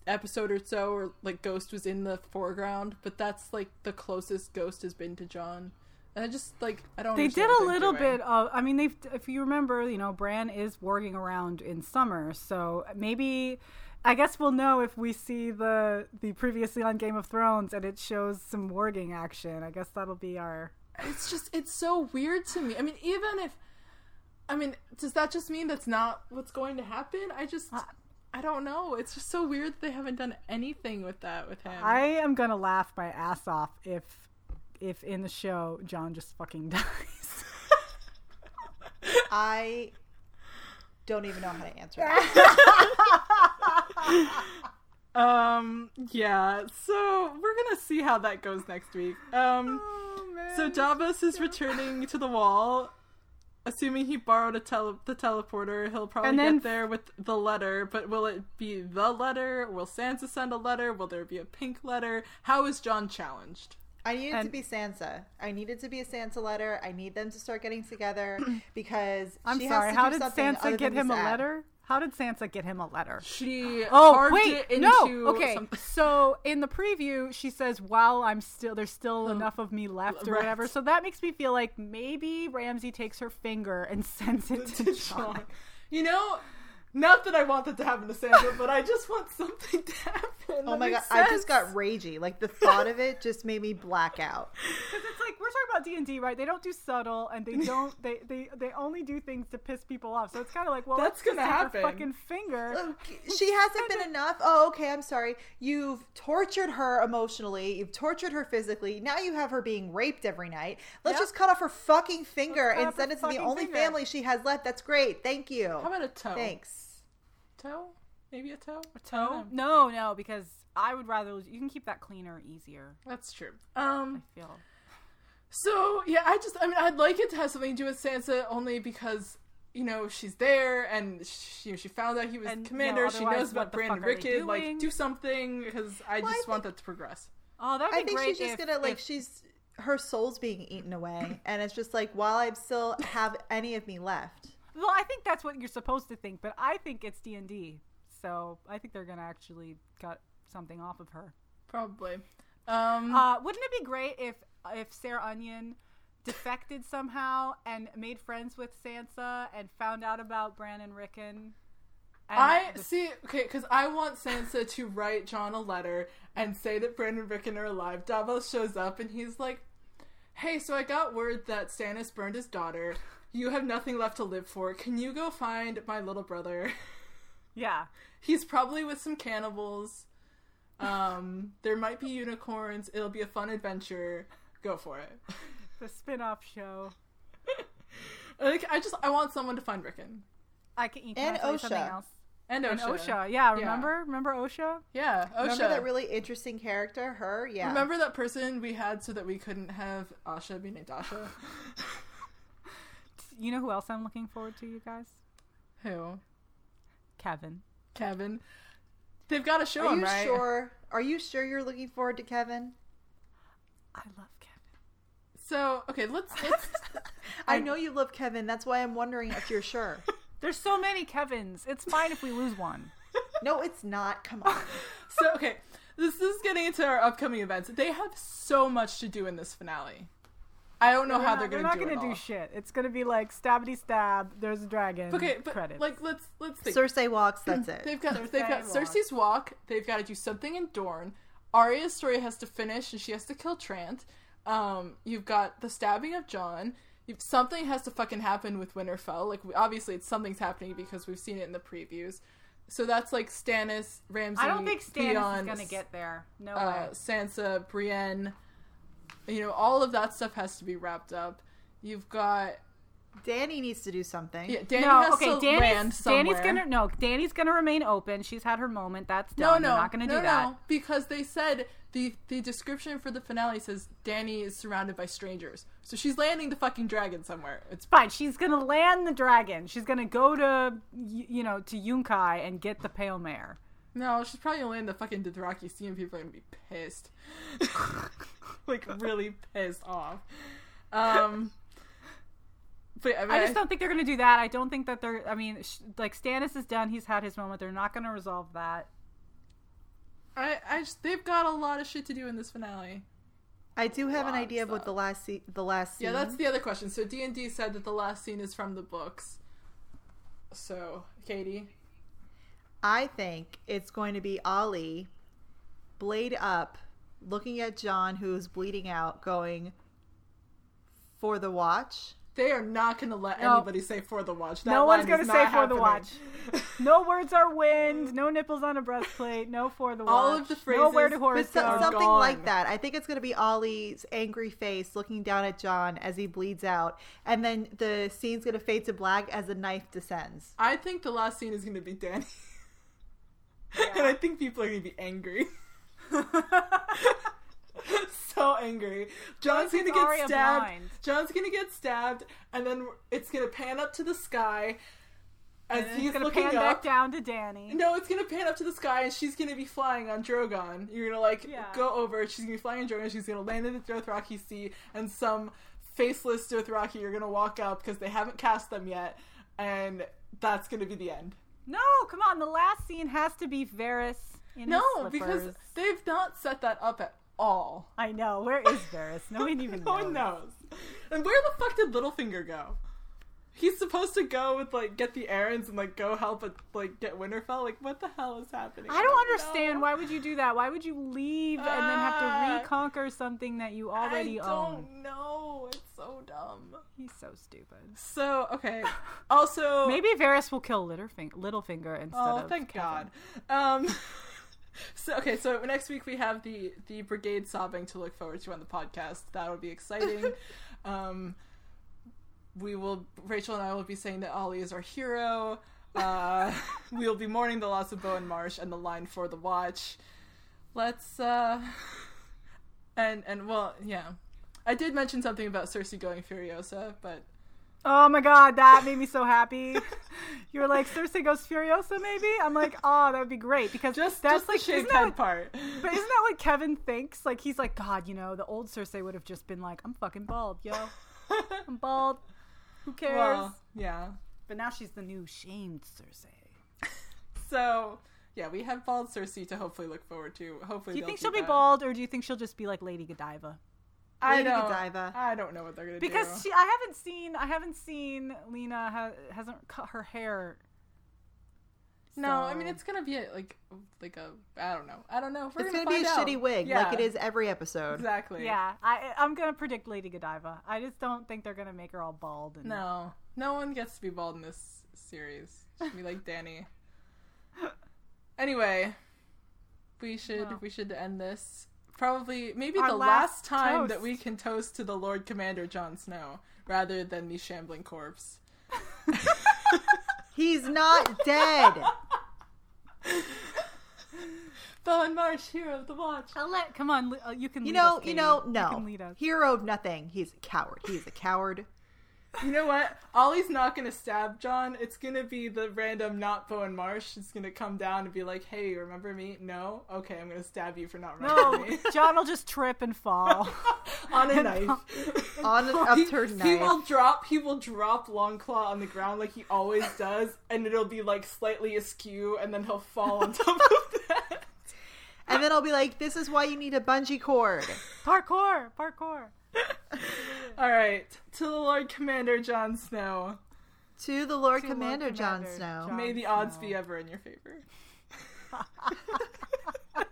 episode or so, or like Ghost was in the foreground, but that's like the closest Ghost has been to Jon. And I just like I don't.
They did a little
doing.
bit of. I mean, they've. If you remember, you know, Bran is warging around in summer, so maybe. I guess we'll know if we see the the previously on Game of Thrones and it shows some warging action. I guess that'll be our.
it's just it's so weird to me. I mean, even if I mean, does that just mean that's not what's going to happen? I just uh, I don't know. It's just so weird that they haven't done anything with that with him.
I am gonna laugh my ass off if if in the show Jon just fucking dies.
I don't even know how to answer that.
um yeah, so we're gonna see how that goes next week. Um so Davos is returning to the wall. Assuming he borrowed a tele- the teleporter, he'll probably
And then-
get there with the letter. But will it be the letter? Will Sansa send a letter? Will there be a pink letter? How is Jon challenged?
I need it to be Sansa. I need it to be a Sansa letter. I need them to start getting together because
I'm
she
sorry.
Has to
How
do
did
something
Sansa get him a
sad.
letter? How did Sansa get him a letter?
She
Oh
carved
wait,
it into
no. Okay,
something.
so in the preview, she says, "While I'm still, there's still
Oh,
enough of me left, or
right.
whatever." So that makes me feel like maybe Ramsay takes her finger and sends it to,
to
Jon.
Jon. You know, not that I want that to happen to Sansa, but I just want something to happen.
Oh
that
my god,
makes
I just got ragey. Like the thought of it just made me black out.
Because it's like we're talking about D and D, right? They don't do subtle, and they don't. They they they only do things to piss people off. So it's kind of like, well,
That's
let's just
gonna
take her
happen.
fucking finger.
Okay, She hasn't been enough. Oh, okay. I'm sorry. You've tortured her emotionally. You've tortured her physically. Now you have her being raped every night. Let's
Yep.
just cut off her fucking finger and send it to the only
finger.
family she has left. That's great. Thank you.
How about a toe?
Thanks.
Toe? Maybe a toe? A
toe? no, no, because I would rather you can keep that cleaner, easier.
That's true. Um.
I feel.
So yeah, I just I mean I'd like it to have something to do with Sansa only because you know she's there and she, you know, she found out he was
And, you
commander.
know,
she knows
what
about
the
Brandon
fuck are they
Rickard. Like do something because I
Well, I
just want
think-
that to progress.
Oh, that'd be
I think
great.
she's just gonna like
if-
she's her soul's being eaten away, and it's just like while I still have any of me left.
Well, I think that's what you're supposed to think, but I think it's D and D, so I think they're gonna actually cut something off of her.
Probably. Um.
Uh, wouldn't it be great if if Sarah Onion defected somehow and made friends with Sansa and found out about Brandon Rickon? And
I
the-
see. Okay, because I want Sansa to write Jon a letter and say that Brandon and Rickon are alive. Davos shows up and he's like, "Hey, so I got word that Stannis burned his daughter. You have nothing left to live for. Can you go find my little brother?
yeah.
He's probably with some cannibals. Um, there might be unicorns. It'll be a fun adventure. Go for it."
The spin-off show.
Like, I just I want someone to find Rickon
I can, can
And
I something
Osha.
else.
and Osha.
And Osha, yeah, remember? Remember Osha?
Yeah, Osha.
Remember that really interesting character, her? Yeah.
Remember that person we had so that we couldn't have Asha be named Asha?
You know who else I'm looking forward to, you guys?
Who?
Kevin.
Kevin. They've got to show
Are
him,
you
right?
sure? Are you sure you're looking forward to Kevin?
I love Kevin.
So, okay, let's let's
I know you love Kevin. That's why I'm wondering if you're sure.
There's so many Kevins. It's fine if we lose one.
No, it's not. Come on.
So, okay, this is getting into our upcoming events. They have so much to do in this finale. I don't know how
not,
they're going to do that.
They're not
do
gonna do
all.
shit. It's gonna be like stabby stab. There's a dragon.
Okay, but
credits.
like let's let's think.
Cersei walks. That's it.
They've got they've got
Cersei walk.
Cersei's walk. They've got to do something in Dorne. Arya's story has to finish, and she has to kill Trant. Um, you've got the stabbing of Jon. if something has to fucking happen with Winterfell. Like we, obviously, it's something's happening because we've seen it in the previews. So that's like Stannis, Ramsay.
I don't think Stannis
Theon,
is gonna get there. No
uh,
way.
Sansa, Brienne. You know, all of that stuff has to be wrapped up. You've got
Dany needs to do something.
yeah, Dany
no,
has
okay.
to
Dany's,
land somewhere.
Dany's gonna no. Dany's gonna remain open. She's had her moment. That's
No,
done.
no,
They're not gonna
no,
do that.
no, because they said the the description for the finale says Dany is surrounded by strangers, so she's landing the fucking dragon somewhere. It's
Fine. She's gonna land the dragon. She's gonna go to you know to Yunkai and get the pale mare.
No, she's probably gonna land the fucking Dothraki Sea, and people are gonna be pissed, like really pissed off. Um, but I, mean,
I just don't think they're gonna do that. I don't think that they're. I mean, sh- like Stannis is done. He's had his moment. They're not gonna resolve that.
I, I just, they've got a lot of shit to do in this finale.
I do have an idea of what the last se- the last scene.
Yeah, that's the other question. So D and D said that the last scene is from the books. So Katie,
I think it's going to be Ollie, blade up, looking at Jon who's bleeding out, going for the watch.
they are not going to let
No.
anybody say for the watch. That
no one's gonna say
not
for the watch. No words are wind. No nipples on a breastplate. No for the watch.
All of the
Nowhere to
phrases-
horse
But so-
are
something
gone.
like that. I think it's going to be Ollie's angry face looking down at Jon as he bleeds out, and then the scene's going to fade to black as the knife descends.
I think the last scene is going to be Dany, and I think people are going to be angry. so angry.
Jon's
gonna get stabbed.
blind.
Jon's gonna get stabbed, and then it's gonna pan up to the sky as
And
he's
gonna
looking
pan
up.
back down to Dany.
No, it's gonna pan up to the sky, and she's gonna be flying on Drogon. You're gonna like
Yeah.
go over. She's gonna be flying on Drogon. She's gonna land in the Dothraki Sea, and some faceless Dothraki are gonna walk up because they haven't cast them yet, and that's gonna be the end.
No, come on. The last scene has to be Varys in
No,
his
because they've not set that up at all.
I know. Where is Varys? No one even
No
knows.
one knows. And where the fuck did Littlefinger go? He's supposed to go with like get the errands and like go help at like get Winterfell. Like what the hell is happening?
I don't understand. Why would you do that? Why would you leave and then have to reconquer something that you already
I
own?
I don't know. It's so dumb.
He's so stupid.
So okay. Also,
Maybe Varys will kill Littlefinger, Littlefinger instead
Oh,
of
thank
Kevin.
God. Um. So okay, so next week we have the the brigade sobbing to look forward to on the podcast. That'll be exciting. um, we will Rachel and I will be saying that Ollie is our hero. Uh, we will be mourning the loss of Bowen Marsh and the line for the watch. Let's uh, and and well, yeah, I did mention something about Cersei going Furiosa, but
Oh my god, that made me so happy. you were like, Cersei goes Furiosa, maybe? I'm like, oh, that would be great because
just
that's
just
like,
the
isn't that what-
part.
But isn't that what Kevin thinks? Like, he's like, God, you know, the old Cersei would have just been like, I'm fucking bald, yo. I'm bald. Who cares?
well, yeah.
but now she's the new shamed Cersei.
So yeah, we have bald Cersei to hopefully look forward to. Hopefully,
Do you think
do
she'll be bald, or do you think she'll just be like Lady Godiva?
I
Lady
don't.
Godiva.
I don't know what they're gonna
Because
do.
Because she, I haven't seen, I haven't seen Lena ha, hasn't cut her hair.
No, I mean it's gonna be a, like like a I don't know. I don't know. We're
it's
gonna,
going to be a
find
shitty wig,
Yeah,
like it is every episode.
exactly.
Yeah, I, I'm gonna predict Lady Godiva. I just don't think they're gonna make her all bald. And,
No, no one gets to be bald in this series. It should be like Dany. Anyway, we should
Well.
we should end this. Probably maybe
Our
the
last
last time
toast.
that we can toast to the Lord Commander Jon Snow rather than the shambling corpse.
He's not dead.
Bowen Marsh, hero of the watch.
I'll let. Come on, you can.
You
lead
know,
us,
you
Katie.
know,
You
no.
can lead us.
Hero of nothing. He's a coward. He's a coward.
You know what? Ollie's not gonna stab Jon. It's gonna be the random not Bowen Marsh. It's gonna come down and be like, "Hey, remember me? No? Okay, I'm gonna stab you for not
No,
remembering me."
Jon will just trip and fall.
on a knife.
On an
He,
upturned
he
knife.
will drop. He will drop Longclaw on the ground like he always does, and it'll be like slightly askew, and then he'll fall on top of that.
And then I'll be like, this is why you need a bungee cord.
parkour, parkour.
All right, to the Lord Commander Jon Snow.
To the Lord
To Lord
Commander Jon Snow.
Jon-
May the odds
Snow.
be ever in your favor.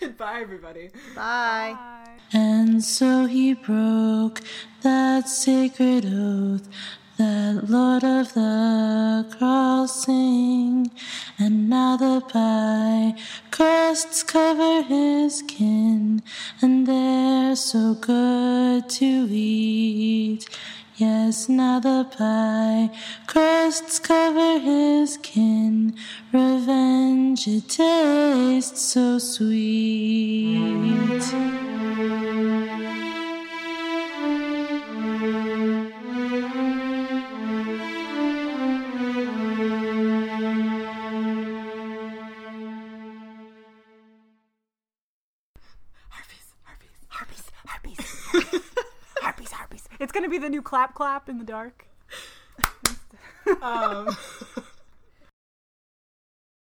Goodbye, everybody.
Bye.
Bye.
And so he broke that sacred oath that Lord of the crossing. And now the pie crusts cover his kin, and they're so good to eat. Yes, now the pie crusts cover his kin. Revenge, it tastes so sweet.
Gonna be the new clap clap in the dark.
Um,